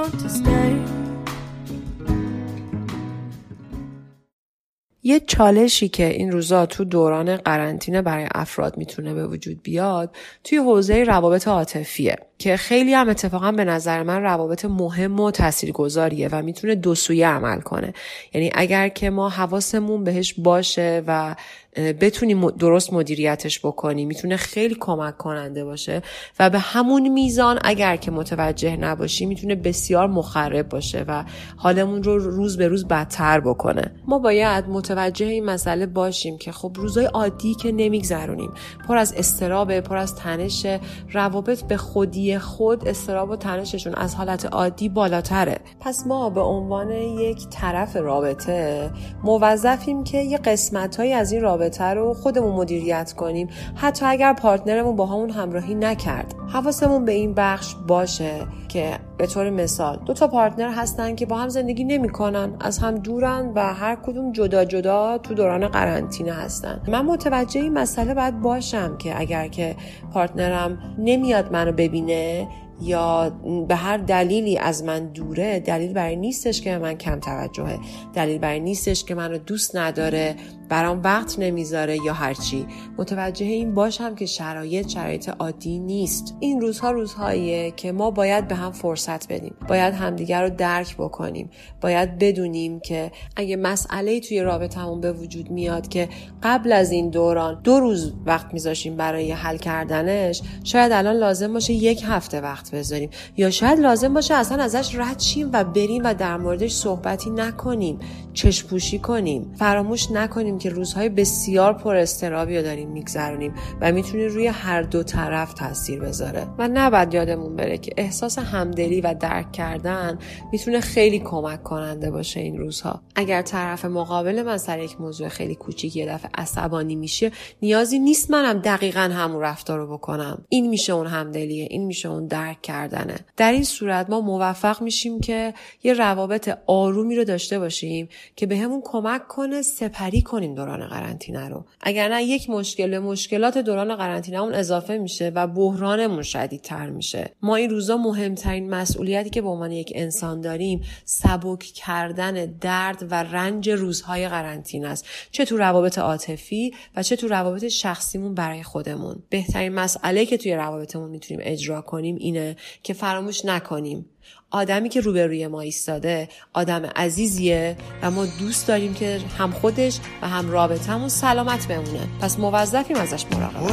Speaker 9: یه چالشی که این روزا تو دوران قرنطینه برای افراد می‌تونه به وجود بیاد توی حوزه روابط عاطفیه. که خیلی هم اتفاقا به نظر من روابط مهم و تاثیرگذاریه و می‌تونه دو سویه عمل کنه. یعنی اگر که ما حواسمون بهش باشه و بتونیم درست مدیریتش بکنیم می‌تونه خیلی کمک کننده باشه و به همون میزان اگر که متوجه نباشیم می‌تونه بسیار مخرب باشه و حالمون رو روز به روز بدتر بکنه. ما باید متوجه این مسئله باشیم که خب روزای عادی که نمیگذرونیم پر از استرابه پر از تنش روابط به خودی خود استراب و تنششون از حالت عادی بالاتره. پس ما به عنوان یک طرف رابطه موظفیم که یه قسمتهایی از این رابطه رو خودمون مدیریت کنیم. حتی اگر پارتنرمون با همون همراهی نکرد. حواسمون به این بخش باشه. که به طور مثال دو تا partner هستن که با هم زندگی نمی‌کنن از هم دورن و هر کدوم جدا جدا تو دوران قرنطینه هستن. من متوجه این مسئله باید باشم که اگر که partner م نمیاد منو ببینه یا به هر دلیلی از من دوره دلیل برای نیستش که من کم توجهه. دلیل برای نیستش که منو دوست نداره برام وقت نمی‌ذاره یا هرچی متوجه این باشم که شرایط شرایط عادی نیست. این روزها روزهاییه که ما باید به هم فرصت بدیم. باید همدیگر رو درک بکنیم. باید بدونیم که اگه مسئله توی رابطمون به وجود میاد که قبل از این دوران دو روز وقت میذاشیم برای حل کردنش شاید الان لازم باشه یک هفته وقت بذاریم. یا شاید لازم باشه اصلا ازش رد شیم و بریم و در موردش صحبتی نکنیم. چشپوشی کنیم. فراموش نکنیم که روزهای بسیار پر استرابی رو داریم میگذرونیم و می‌تونه روی هر دو طرف تاثیر بذاره. و نباید یادمون بره که احساس همدلی و درک کردن می‌تونه خیلی کمک کننده باشه این روزها. اگر طرف مقابل من سر یک موضوع خیلی کوچیک یه دفعه عصبانی میشه نیازی نیست منم دقیقا همون رفتار رو بکنم. این میشه اون همدلیه این میشه اون درک کردنه. در این صورت ما موفق میشیم که یه روابط آرومی رو داشته باشیم که به همون کمک کنه سپری کنیم دوران قرنطینه رو. اگر نه یک مشکل به مشکلات دوران قرنطینه اون اضافه میشه و بحرانمون شدیدتر میشه. ما این روزا مهمترین مسئولیتی که به عنوان یک انسان داریم سبک کردن درد و رنج روزهای قرنطینه است. چه تو روابط عاطفی و چه تو روابط شخصیمون برای خودمون. بهترین مسئله که توی روابطمون می‌تونیم اجرا کنیم اینه که فراموش نکنیم. آدمی که روبروی ما ایستاده آدم عزیزیه و ما دوست داریم که هم خودش و هم رابطمون سلامت بمونه. پس موظفیم ازش مراقبت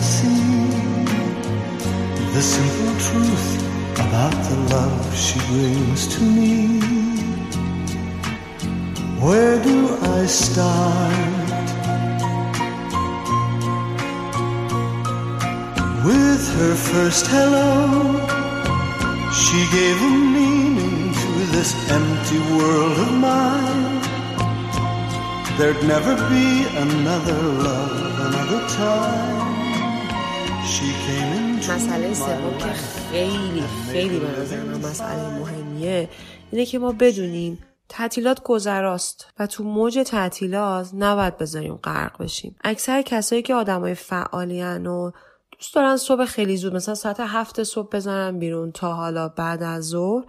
Speaker 3: the. The simple truth about the love she brings to me. Where do I start? With her first hello, she gave a meaning to this empty world of mine. There'd never be another love, another time. She came into
Speaker 9: مسئله سوم که. خیلی خیلی به نظر من مسئله مهمیه اینه که ما بدونیم تعطیلات گذراست و تو موج تعطیلات نباید بذاریم غرق بشیم. اکثر کسایی که آدمای فعالین و دوست دارن صبح خیلی زود مثلا ساعت هفت صبح بزنن بیرون تا حالا بعد از ظهر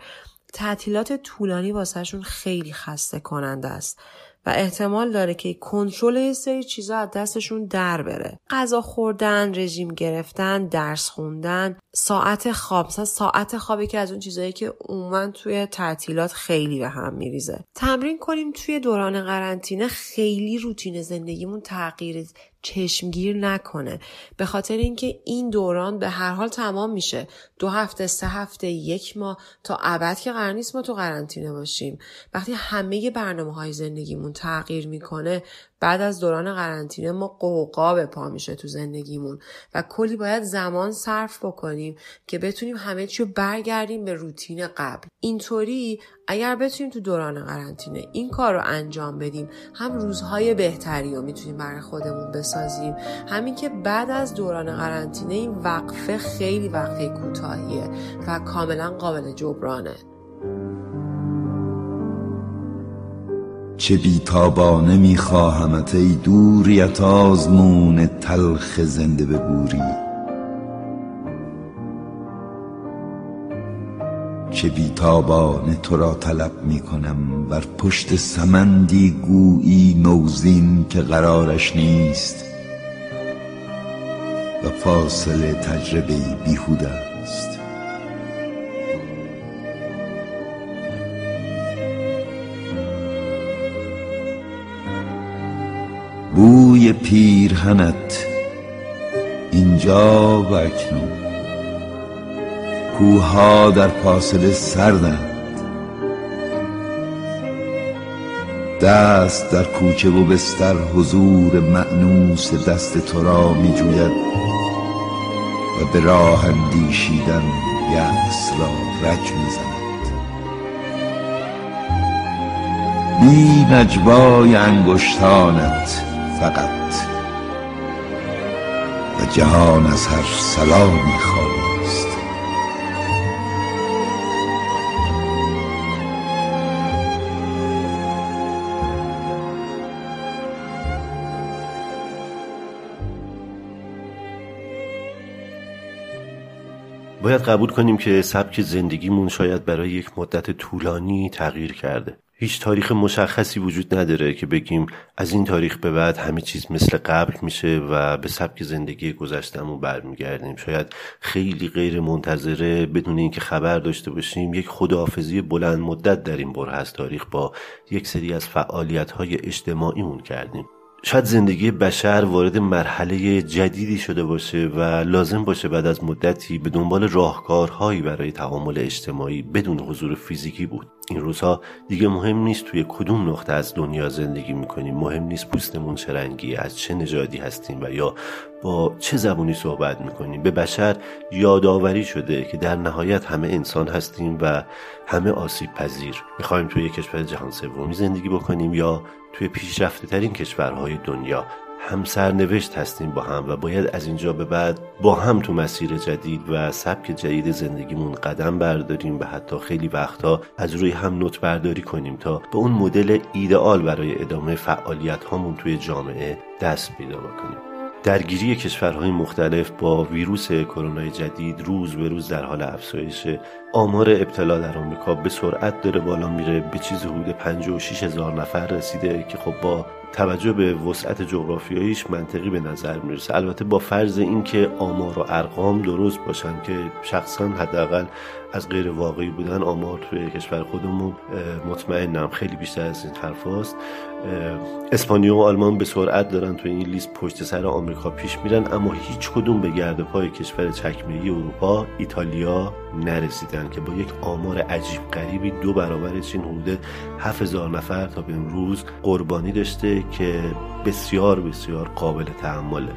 Speaker 9: تعطیلات طولانی واسهشون خیلی خسته کننده است. و احتمال داره که کنترل یه سری چیزا از دستشون در بره. غذا خوردن رژیم گرفتن درس خوندن ساعت خواب. مثلا ساعت خوابی که از اون چیزایی که عموما توی تعطیلات خیلی به هم میریزه. تمرین کنیم توی دوران قرنطینه. خیلی روتین زندگیمون تغییر چشمگیر نکنه. به خاطر اینکه این دوران به هر حال تمام میشه. دو هفته سه هفته یک ماه تا ابد که قرار نیست ما تو قرنطینه باشیم. وقتی همه برنامه های زندگیمون تغییر می‌کنه بعد از دوران قرنطینه ما قوقا به پا میشه تو زندگیمون و کلی باید زمان صرف بکنیم که بتونیم همه چی رو برگردیم به روتین قبل. اینطوری اگر بتونیم تو دوران قرنطینه این کار رو انجام بدیم هم روزهای بهتری رو می‌تونیم برای خودمون بسازیم. همین که بعد از دوران قرنطینه این وقفه خیلی وقفه کوتاهیه و کاملا قابل جبرانه.
Speaker 10: چه بیتابانه میخواهمت ای دوریت آزمون تلخ زنده به بوری. چه بیتابانه تو را طلب می‌کنم بر پشت سمندی گویی نوزین که قرارش نیست. و فاصله تجربه بیهوده بوی پیرهنت. اینجا و اکنون. کوها در فاصله سردند. دست در کوچه و بستر حضور معنوس دست تو را می جوید و به راه اندیشیدن یأس را رج می زند بی نجوای انگشتانت. فقط و جهان از هر سلامی خالی است
Speaker 1: باید قبول کنیم که سبک زندگیمون شاید برای یک مدت طولانی تغییر کرده. هیچ تاریخ مشخصی وجود نداره که بگیم از این تاریخ به بعد همه چیز مثل قبل میشه و به سبک زندگی گذشتمون برمیگردیم. شاید خیلی غیر منتظره بدون اینکه خبر داشته باشیم یک خداحافظی بلند مدت در این بره از تاریخ با یک سری از فعالیت های اجتماعیمون کردیم. شاید زندگی بشر وارد مرحله جدیدی شده باشه و لازم باشه بعد از مدتی به دنبال راهکارهایی برای تعامل اجتماعی بدون حضور فیزیکی بود. این روزها دیگه مهم نیست توی کدوم نقطه از دنیا زندگی می‌کنیم. مهم نیست پوستمون چه رنگیه از چه نژادی هستیم و یا با چه زبونی صحبت می‌کنیم. به بشر یادآوری شده که در نهایت همه انسان هستیم و همه آسیب پذیر. می‌خوایم توی کشور جهان سومی زندگی بکنیم یا توی پیشرفته ترین کشورهای دنیا. هم سرنوشت هستیم با هم و باید از اینجا به بعد با هم تو مسیر جدید و سبک جدید زندگیمون قدم برداریم و حتی خیلی وقتها از روی هم نوت برداری کنیم تا به اون مدل ایدئال برای ادامه فعالیت هامون توی جامعه دست پیدا بکنیم. درگیری کشورهای مختلف با ویروس کرونا جدید روز به روز در حال افزایش آمار ابتلا در آمریکا به سرعت داره بالا میره به چیز حدود 56 هزار نفر رسیده که خب با توجه به وسعت جغرافیاییش منطقی به نظر می‌رسه البته با فرض اینکه آمار و ارقام درست باشن که شخصا حداقل از غیر واقعی بودن آمار توی کشور خودمون مطمئنم خیلی بیشتر از این حرف هست. اسپانیا و آلمان به سرعت دارن توی این لیست پشت سر آمریکا پیش میرن اما هیچ کدوم به گرد پای کشور چکمه اروپا ایتالیا نرسیدن که با یک آمار عجیب غریبی دو برابرش این حدود 7000 نفر تا به امروز قربانی داشته که بسیار بسیار قابل تحمله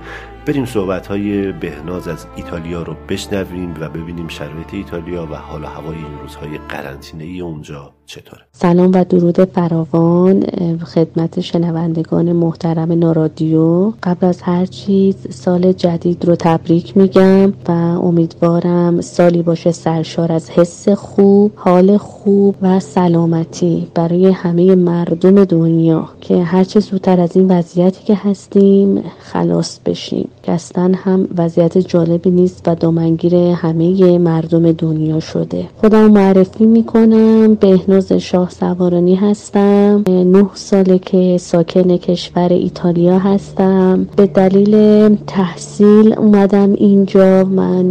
Speaker 1: بریم صحبت های بهناز از ایتالیا رو بشنویم و ببینیم شرایط ایتالیا و حال هوای این روزهای قرنطینه ای اونجا چطوره.
Speaker 11: سلام و درود فراوان خدمت شنوندگان محترم نارادیو. قبل از هر چیز سال جدید رو تبریک میگم و امیدوارم سالی باشه سرشار از حس خوب حال خوب و سلامتی برای همه مردم دنیا که هرچه زودتر از این وضعیتی که هستیم خلاص بشیم. اصلا هم وضعیت جالبی نیست و دامنگیر همه مردم دنیا شده. خودم معرفی می‌کنم بهناز شاه سوارانی هستم نه ساله که ساکن کشور ایتالیا هستم. به دلیل تحصیل اومدم اینجا من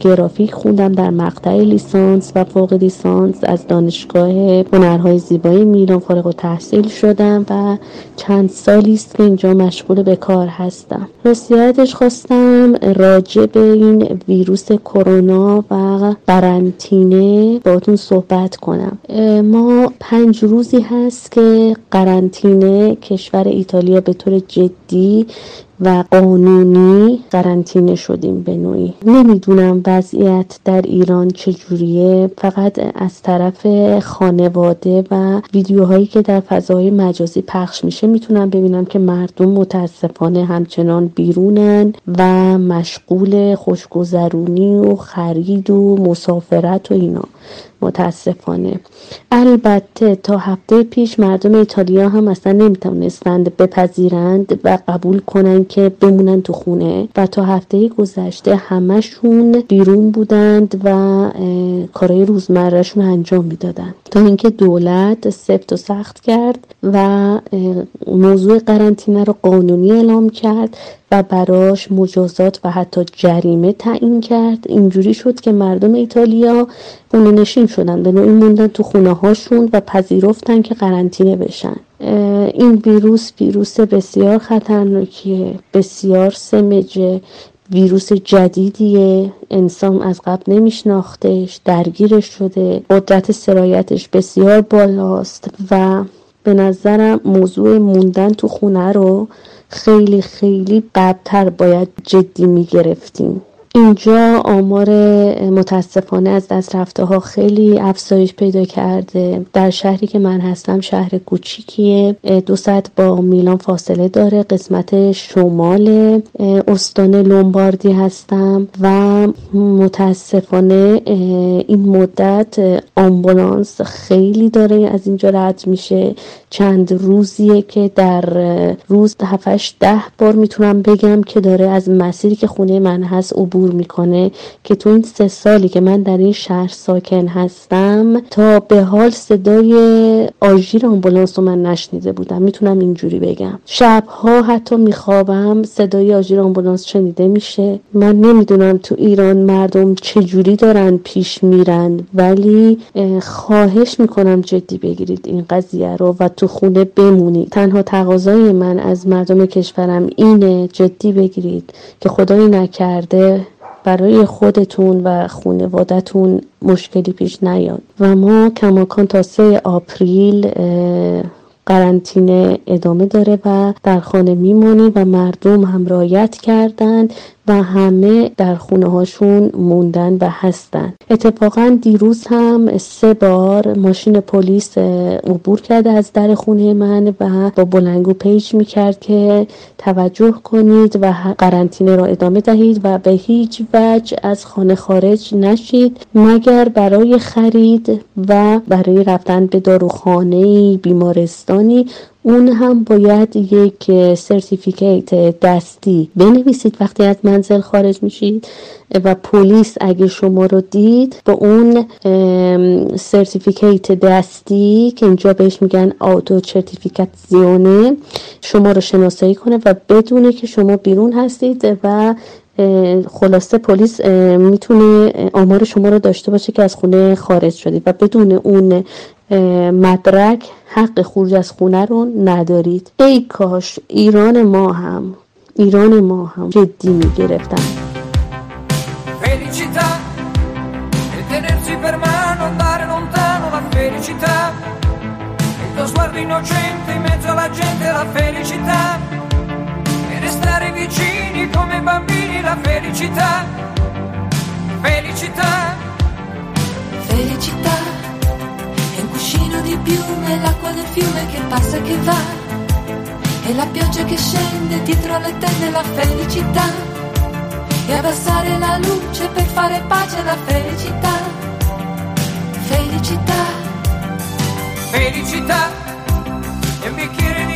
Speaker 11: گرافیک خوندم در مقطع لیسانس و فوق لیسانس از دانشگاه هنرهای زیبایی میلان فارغ و تحصیل شدم و چند سالی است که اینجا مشغول به کار هستم. راستیتش خواستم راجع به این ویروس کرونا و قرنطینه باتون صحبت کنم. ما پنج روزی هست که قرنطینه کشور ایتالیا به طور جدی و قانونی قرنطینه شدیم به نوعی. نمی‌دونم وضعیت در ایران چجوریه. فقط از طرف خانواده و ویدیوهایی که در فضای مجازی پخش میشه می‌تونم ببینم که مردم متاسفانه همچنان بیرونن و مشغول خوشگذرونی و خرید و مسافرت و اینا. متاسفانه. البته تا هفته پیش مردم ایتالیا هم اصلا نمی‌تونستند بپذیرند و قبول کنند که بمونن تو خونه و تا هفته گذشته همشون بیرون بودند و کارهای روزمرهشون انجام می‌دادند. تا اینکه دولت سفت و سخت کرد و موضوع قرنطینه رو قانونی اعلام کرد و براش مجازات و حتی جریمه تعیین کرد. اینجوری شد که مردم ایتالیا خونه نشین شدن. به نوعی موندن تو خونه هاشون و پذیرفتن که قرنطینه بشن. این ویروس ویروس بسیار خطرناکیه. بسیار سمجه. ویروس جدیدیه. انسان از قبل نمیشناختش. درگیرش شده. قدرت سرایتش بسیار بالاست و به نظرم موضوع موندن تو خونه رو خیلی خیلی قبلتر باید جدی می‌گرفتیم. اینجا آمار متاسفانه از دست رفته ها خیلی افزایش پیدا کرده. در شهری که من هستم شهر کوچیکیه. دو ساعت با میلان فاصله داره. قسمت شمال استان لومباردی هستم و متاسفانه این مدت آمبولانس خیلی داره. از اینجا رد میشه. چند روزیه که در روز هفتش ده بار می‌تونم بگم که داره از مسیری که خونه من هست عبور می‌کنه که تو این سه سالی که من در این شهر ساکن هستم تا به حال صدای آژیر آمبولانس رو من نشنیده بودم. می‌تونم اینجوری بگم. شبها حتی میخوابم صدای آژیر آمبولانس شنیده میشه. من نمی‌دونم تو ایران مردم چجوری دارن پیش میرن ولی خواهش می‌کنم جدی بگیرید این قضیه رو و تو خونه بمونید. تنها تقاضای من از مردم کشورم اینه جدی بگیرید که خدایی نکرده برای خودتون و خانوادتون مشکلی پیش نیاد. و ما کماکان تا سه April قرنطینه ادامه داره و در خانه میمونیم و مردم هم رعایت کردند و همه در خونه هاشون موندن و هستن. اتفاقا دیروز هم سه بار ماشین پلیس عبور کرده از در خونه من و با بلندگو page می‌کرد که توجه کنید و قرنطینه را ادامه دهید و به هیچ وجه از خانه خارج نشید مگر برای خرید و برای رفتن به داروخانه بیمارستانی اون هم باید یک certificate دستی. بنویسید وقتی از منزل خارج میشید و پلیس اگه شما رو دید با اون certificate دستی که اینجا بهش میگن auto زیونه شما رو شناسایی کنه و بدونه که شما بیرون هستید و خلاصه پلیس می‌تونه آمار شما رو داشته باشه که از خونه خارج شدید و بدون اون مدرک حق خروج از خونه رو ندارید. ای کاش ایران ما هم ایران ما هم جدی می‌گرفتن. Felicità. Vicini come bambini la felicità. Felicità. Felicità. Cuscino di piume, l'acqua del fiume che passa e che va, e la pioggia che scende dietro le tende la felicità, e abbassare la luce per fare pace alla felicità, felicità, felicità, e un bicchiere di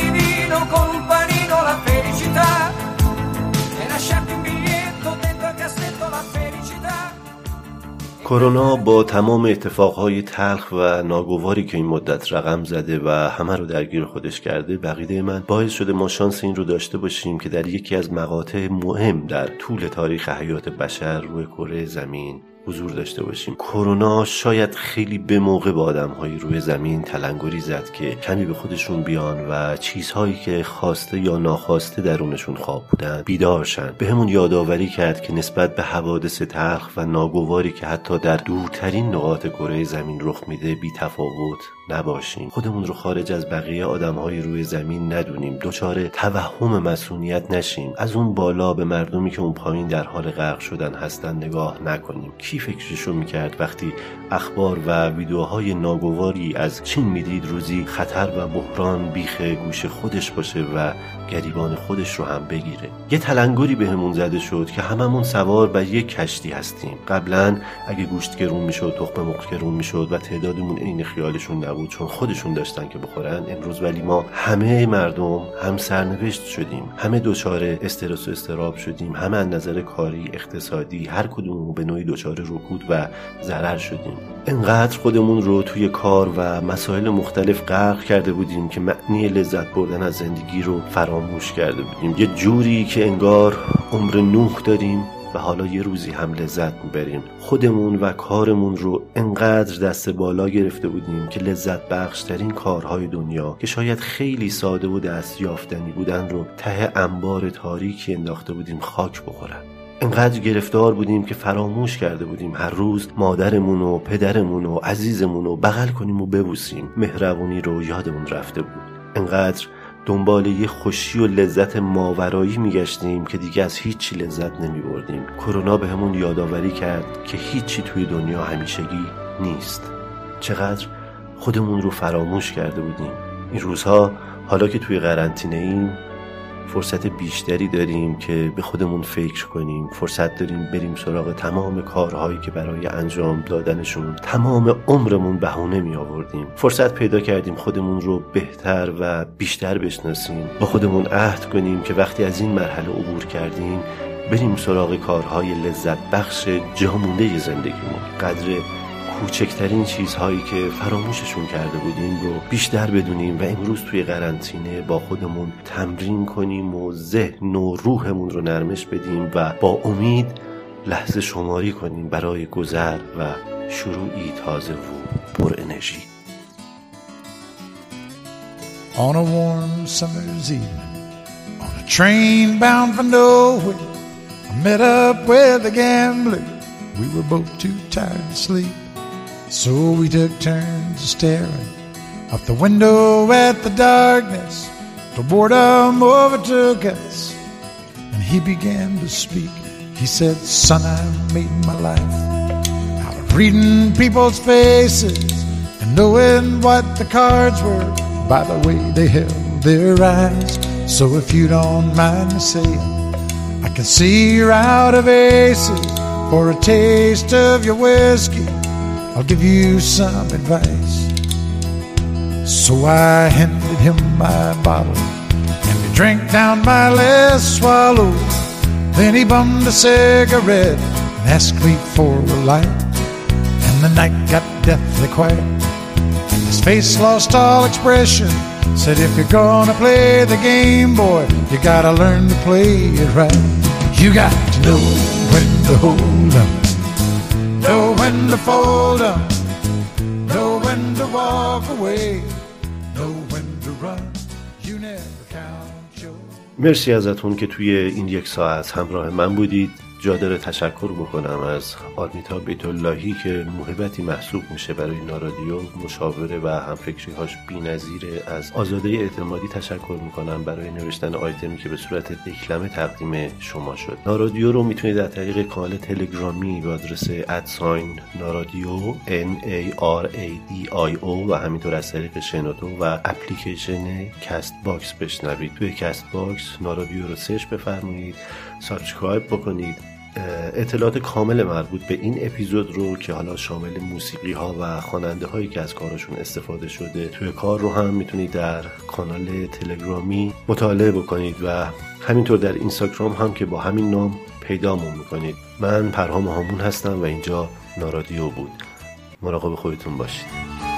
Speaker 11: کرونا با تمام اتفاقهای تلخ و ناگواری که این مدت رقم زده و همه رو درگیر خودش کرده بقیده من باعث شده ما شانس این رو داشته باشیم که در یکی از مقاطع مهم در طول تاریخ حیات بشر روی کره زمین
Speaker 1: حضور داشته باشیم کرونا شاید خیلی به موقع با آدمهایی روی زمین تلنگری زد که کمی به خودشون بیان و چیزهایی که خواسته یا ناخواسته درونشون خواب بودن بیدارشن به همون یادآوری کرد که نسبت به حوادث تلخ و ناگواری که حتی در دورترین نقاط کره زمین رخ میده بی تفاوت نباشیم. خودمون رو خارج از بقیه آدمهای روی زمین ندونیم. دچار توهم مسئولیت نشیم. از اون بالا به مردمی که اون پایین در حال غرق شدن هستن نگاه نکنیم. کی فکرشو می‌کرد وقتی اخبار و ویدیوهای ناگواری از چین می‌دید روزی خطر و بحران بیخ گوش خودش باشه و گریبان خودش رو هم بگیره. یه تلنگری بهمون زده شد که هممون سوار بر یک کشتی هستیم. قبلا اگه گوشت گرون می‌شد تخم مرغ گرون می‌شد و تعدادمون عین خیالشون نبود چون خودشون داشتن که بخورن. امروز ولی ما همه مردم هم سرنوشت شدیم. همه دچار استرس و استراب شدیم. همه از نظر کاری اقتصادی هر کدوم به نوعی دچار رکود و ضرر شدیم. انقدر خودمون رو توی کار و مسائل مختلف غرق کرده بودیم که معنی لذت بردن از زندگی رو فراموش کرده بودیم. یه جوری که انگار عمر نوح داریم و حالا یه روزی هم لذت می‌بریم. خودمون و کارمون رو انقدر دست بالا گرفته بودیم که لذت بخشترین کارهای دنیا که شاید خیلی ساده و دست یافتنی بودن رو ته انبار تاریکی انداخته بودیم خاک بخورن. انقدر گرفتار بودیم که فراموش کرده بودیم هر روز مادرمون و پدرمون و عزیزمون رو بغل کنیم و ببوسیم. مهربونی رو یادمون رفته بود. انقدر دنبال یه خوشی و لذت ماورایی میگشتیم که دیگه از هیچی لذت نمی بردیم کرونا به همون یادآوری کرد که هیچی توی دنیا همیشگی نیست. چقدر خودمون رو فراموش کرده بودیم. این روزها حالا که توی قرنطینه ایم فرصت بیشتری داریم که به خودمون فکر کنیم. فرصت داریم بریم سراغ تمام کارهایی که برای انجام دادنشون. تمام عمرمون بهونه می آوردیم. فرصت پیدا کردیم خودمون رو بهتر و بیشتر بشناسیم. با خودمون عهد کنیم که وقتی از این مرحله عبور کردیم بریم سراغ کارهای لذت بخش جامونده زندگیمون. قدر کوچکترین چیزهایی که فراموششون کرده بودیم رو بیشتر بدونیم و امروز توی قرنطینه با خودمون تمرین کنیم و ذهن و روحمون رو نرمش بدیم و با امید لحظه شماری کنیم برای گذر و شروعی تازه و پر انرژی
Speaker 12: On a warm summer's evening, on a train bound for nowhere, I met up with a gambler. We were both too tired to sleep. So we took turns staring out the window at the darkness till boredom overtook us. And he began to speak. He said, Son, I made my life out of reading people's faces and knowing what the cards were by the way they held their eyes. So if you don't mind me saying, I can see you're out of aces for a taste of your whiskey. I'll give you some advice. So I handed him my bottle, and he drank down my last swallow. Then he bummed a cigarette and asked me for a light. And the night got deathly quiet. His face lost all expression. Said, if you're gonna play the game, boy, you gotta learn to play it right. You got to know when to hold up when to fold up, know when to walk away, know when to run. You never count your
Speaker 1: مرسی ازتون که توی این یک ساعت همراه من بودید جا داره تشکر بکنم از آرمیتا بیت اللهی که موهبتی محسوب میشه برای نارادیو مشاوره و همفکری هاش بی‌نظیره از آزاده اعتمادی تشکر می‌کنم برای نوشتن آیتمی که به صورت دکلمه تقدیم شما شد. نارادیو رو می‌تونید در طریق کانال تلگرامی با آدرس at sign نارادیو N A R A D I O و همینطور از طریق شنوتو و اپلیکیشن Castbox بشنوید. توی Castbox نارادیو رو search بفرمایید subscribe بکنید اطلاعات کامل مربوط به این اپیزود رو که حالا شامل موسیقی ها و خواننده هایی که از کارشون استفاده شده توی کار رو هم می‌تونید در کانال تلگرامی مطالعه بکنید و همینطور در اینستاگرام هم که با همین نام پیدامون می‌کنید. من پرهام هامون هستم و اینجا نارادیو بود. مراقب خودتون باشید.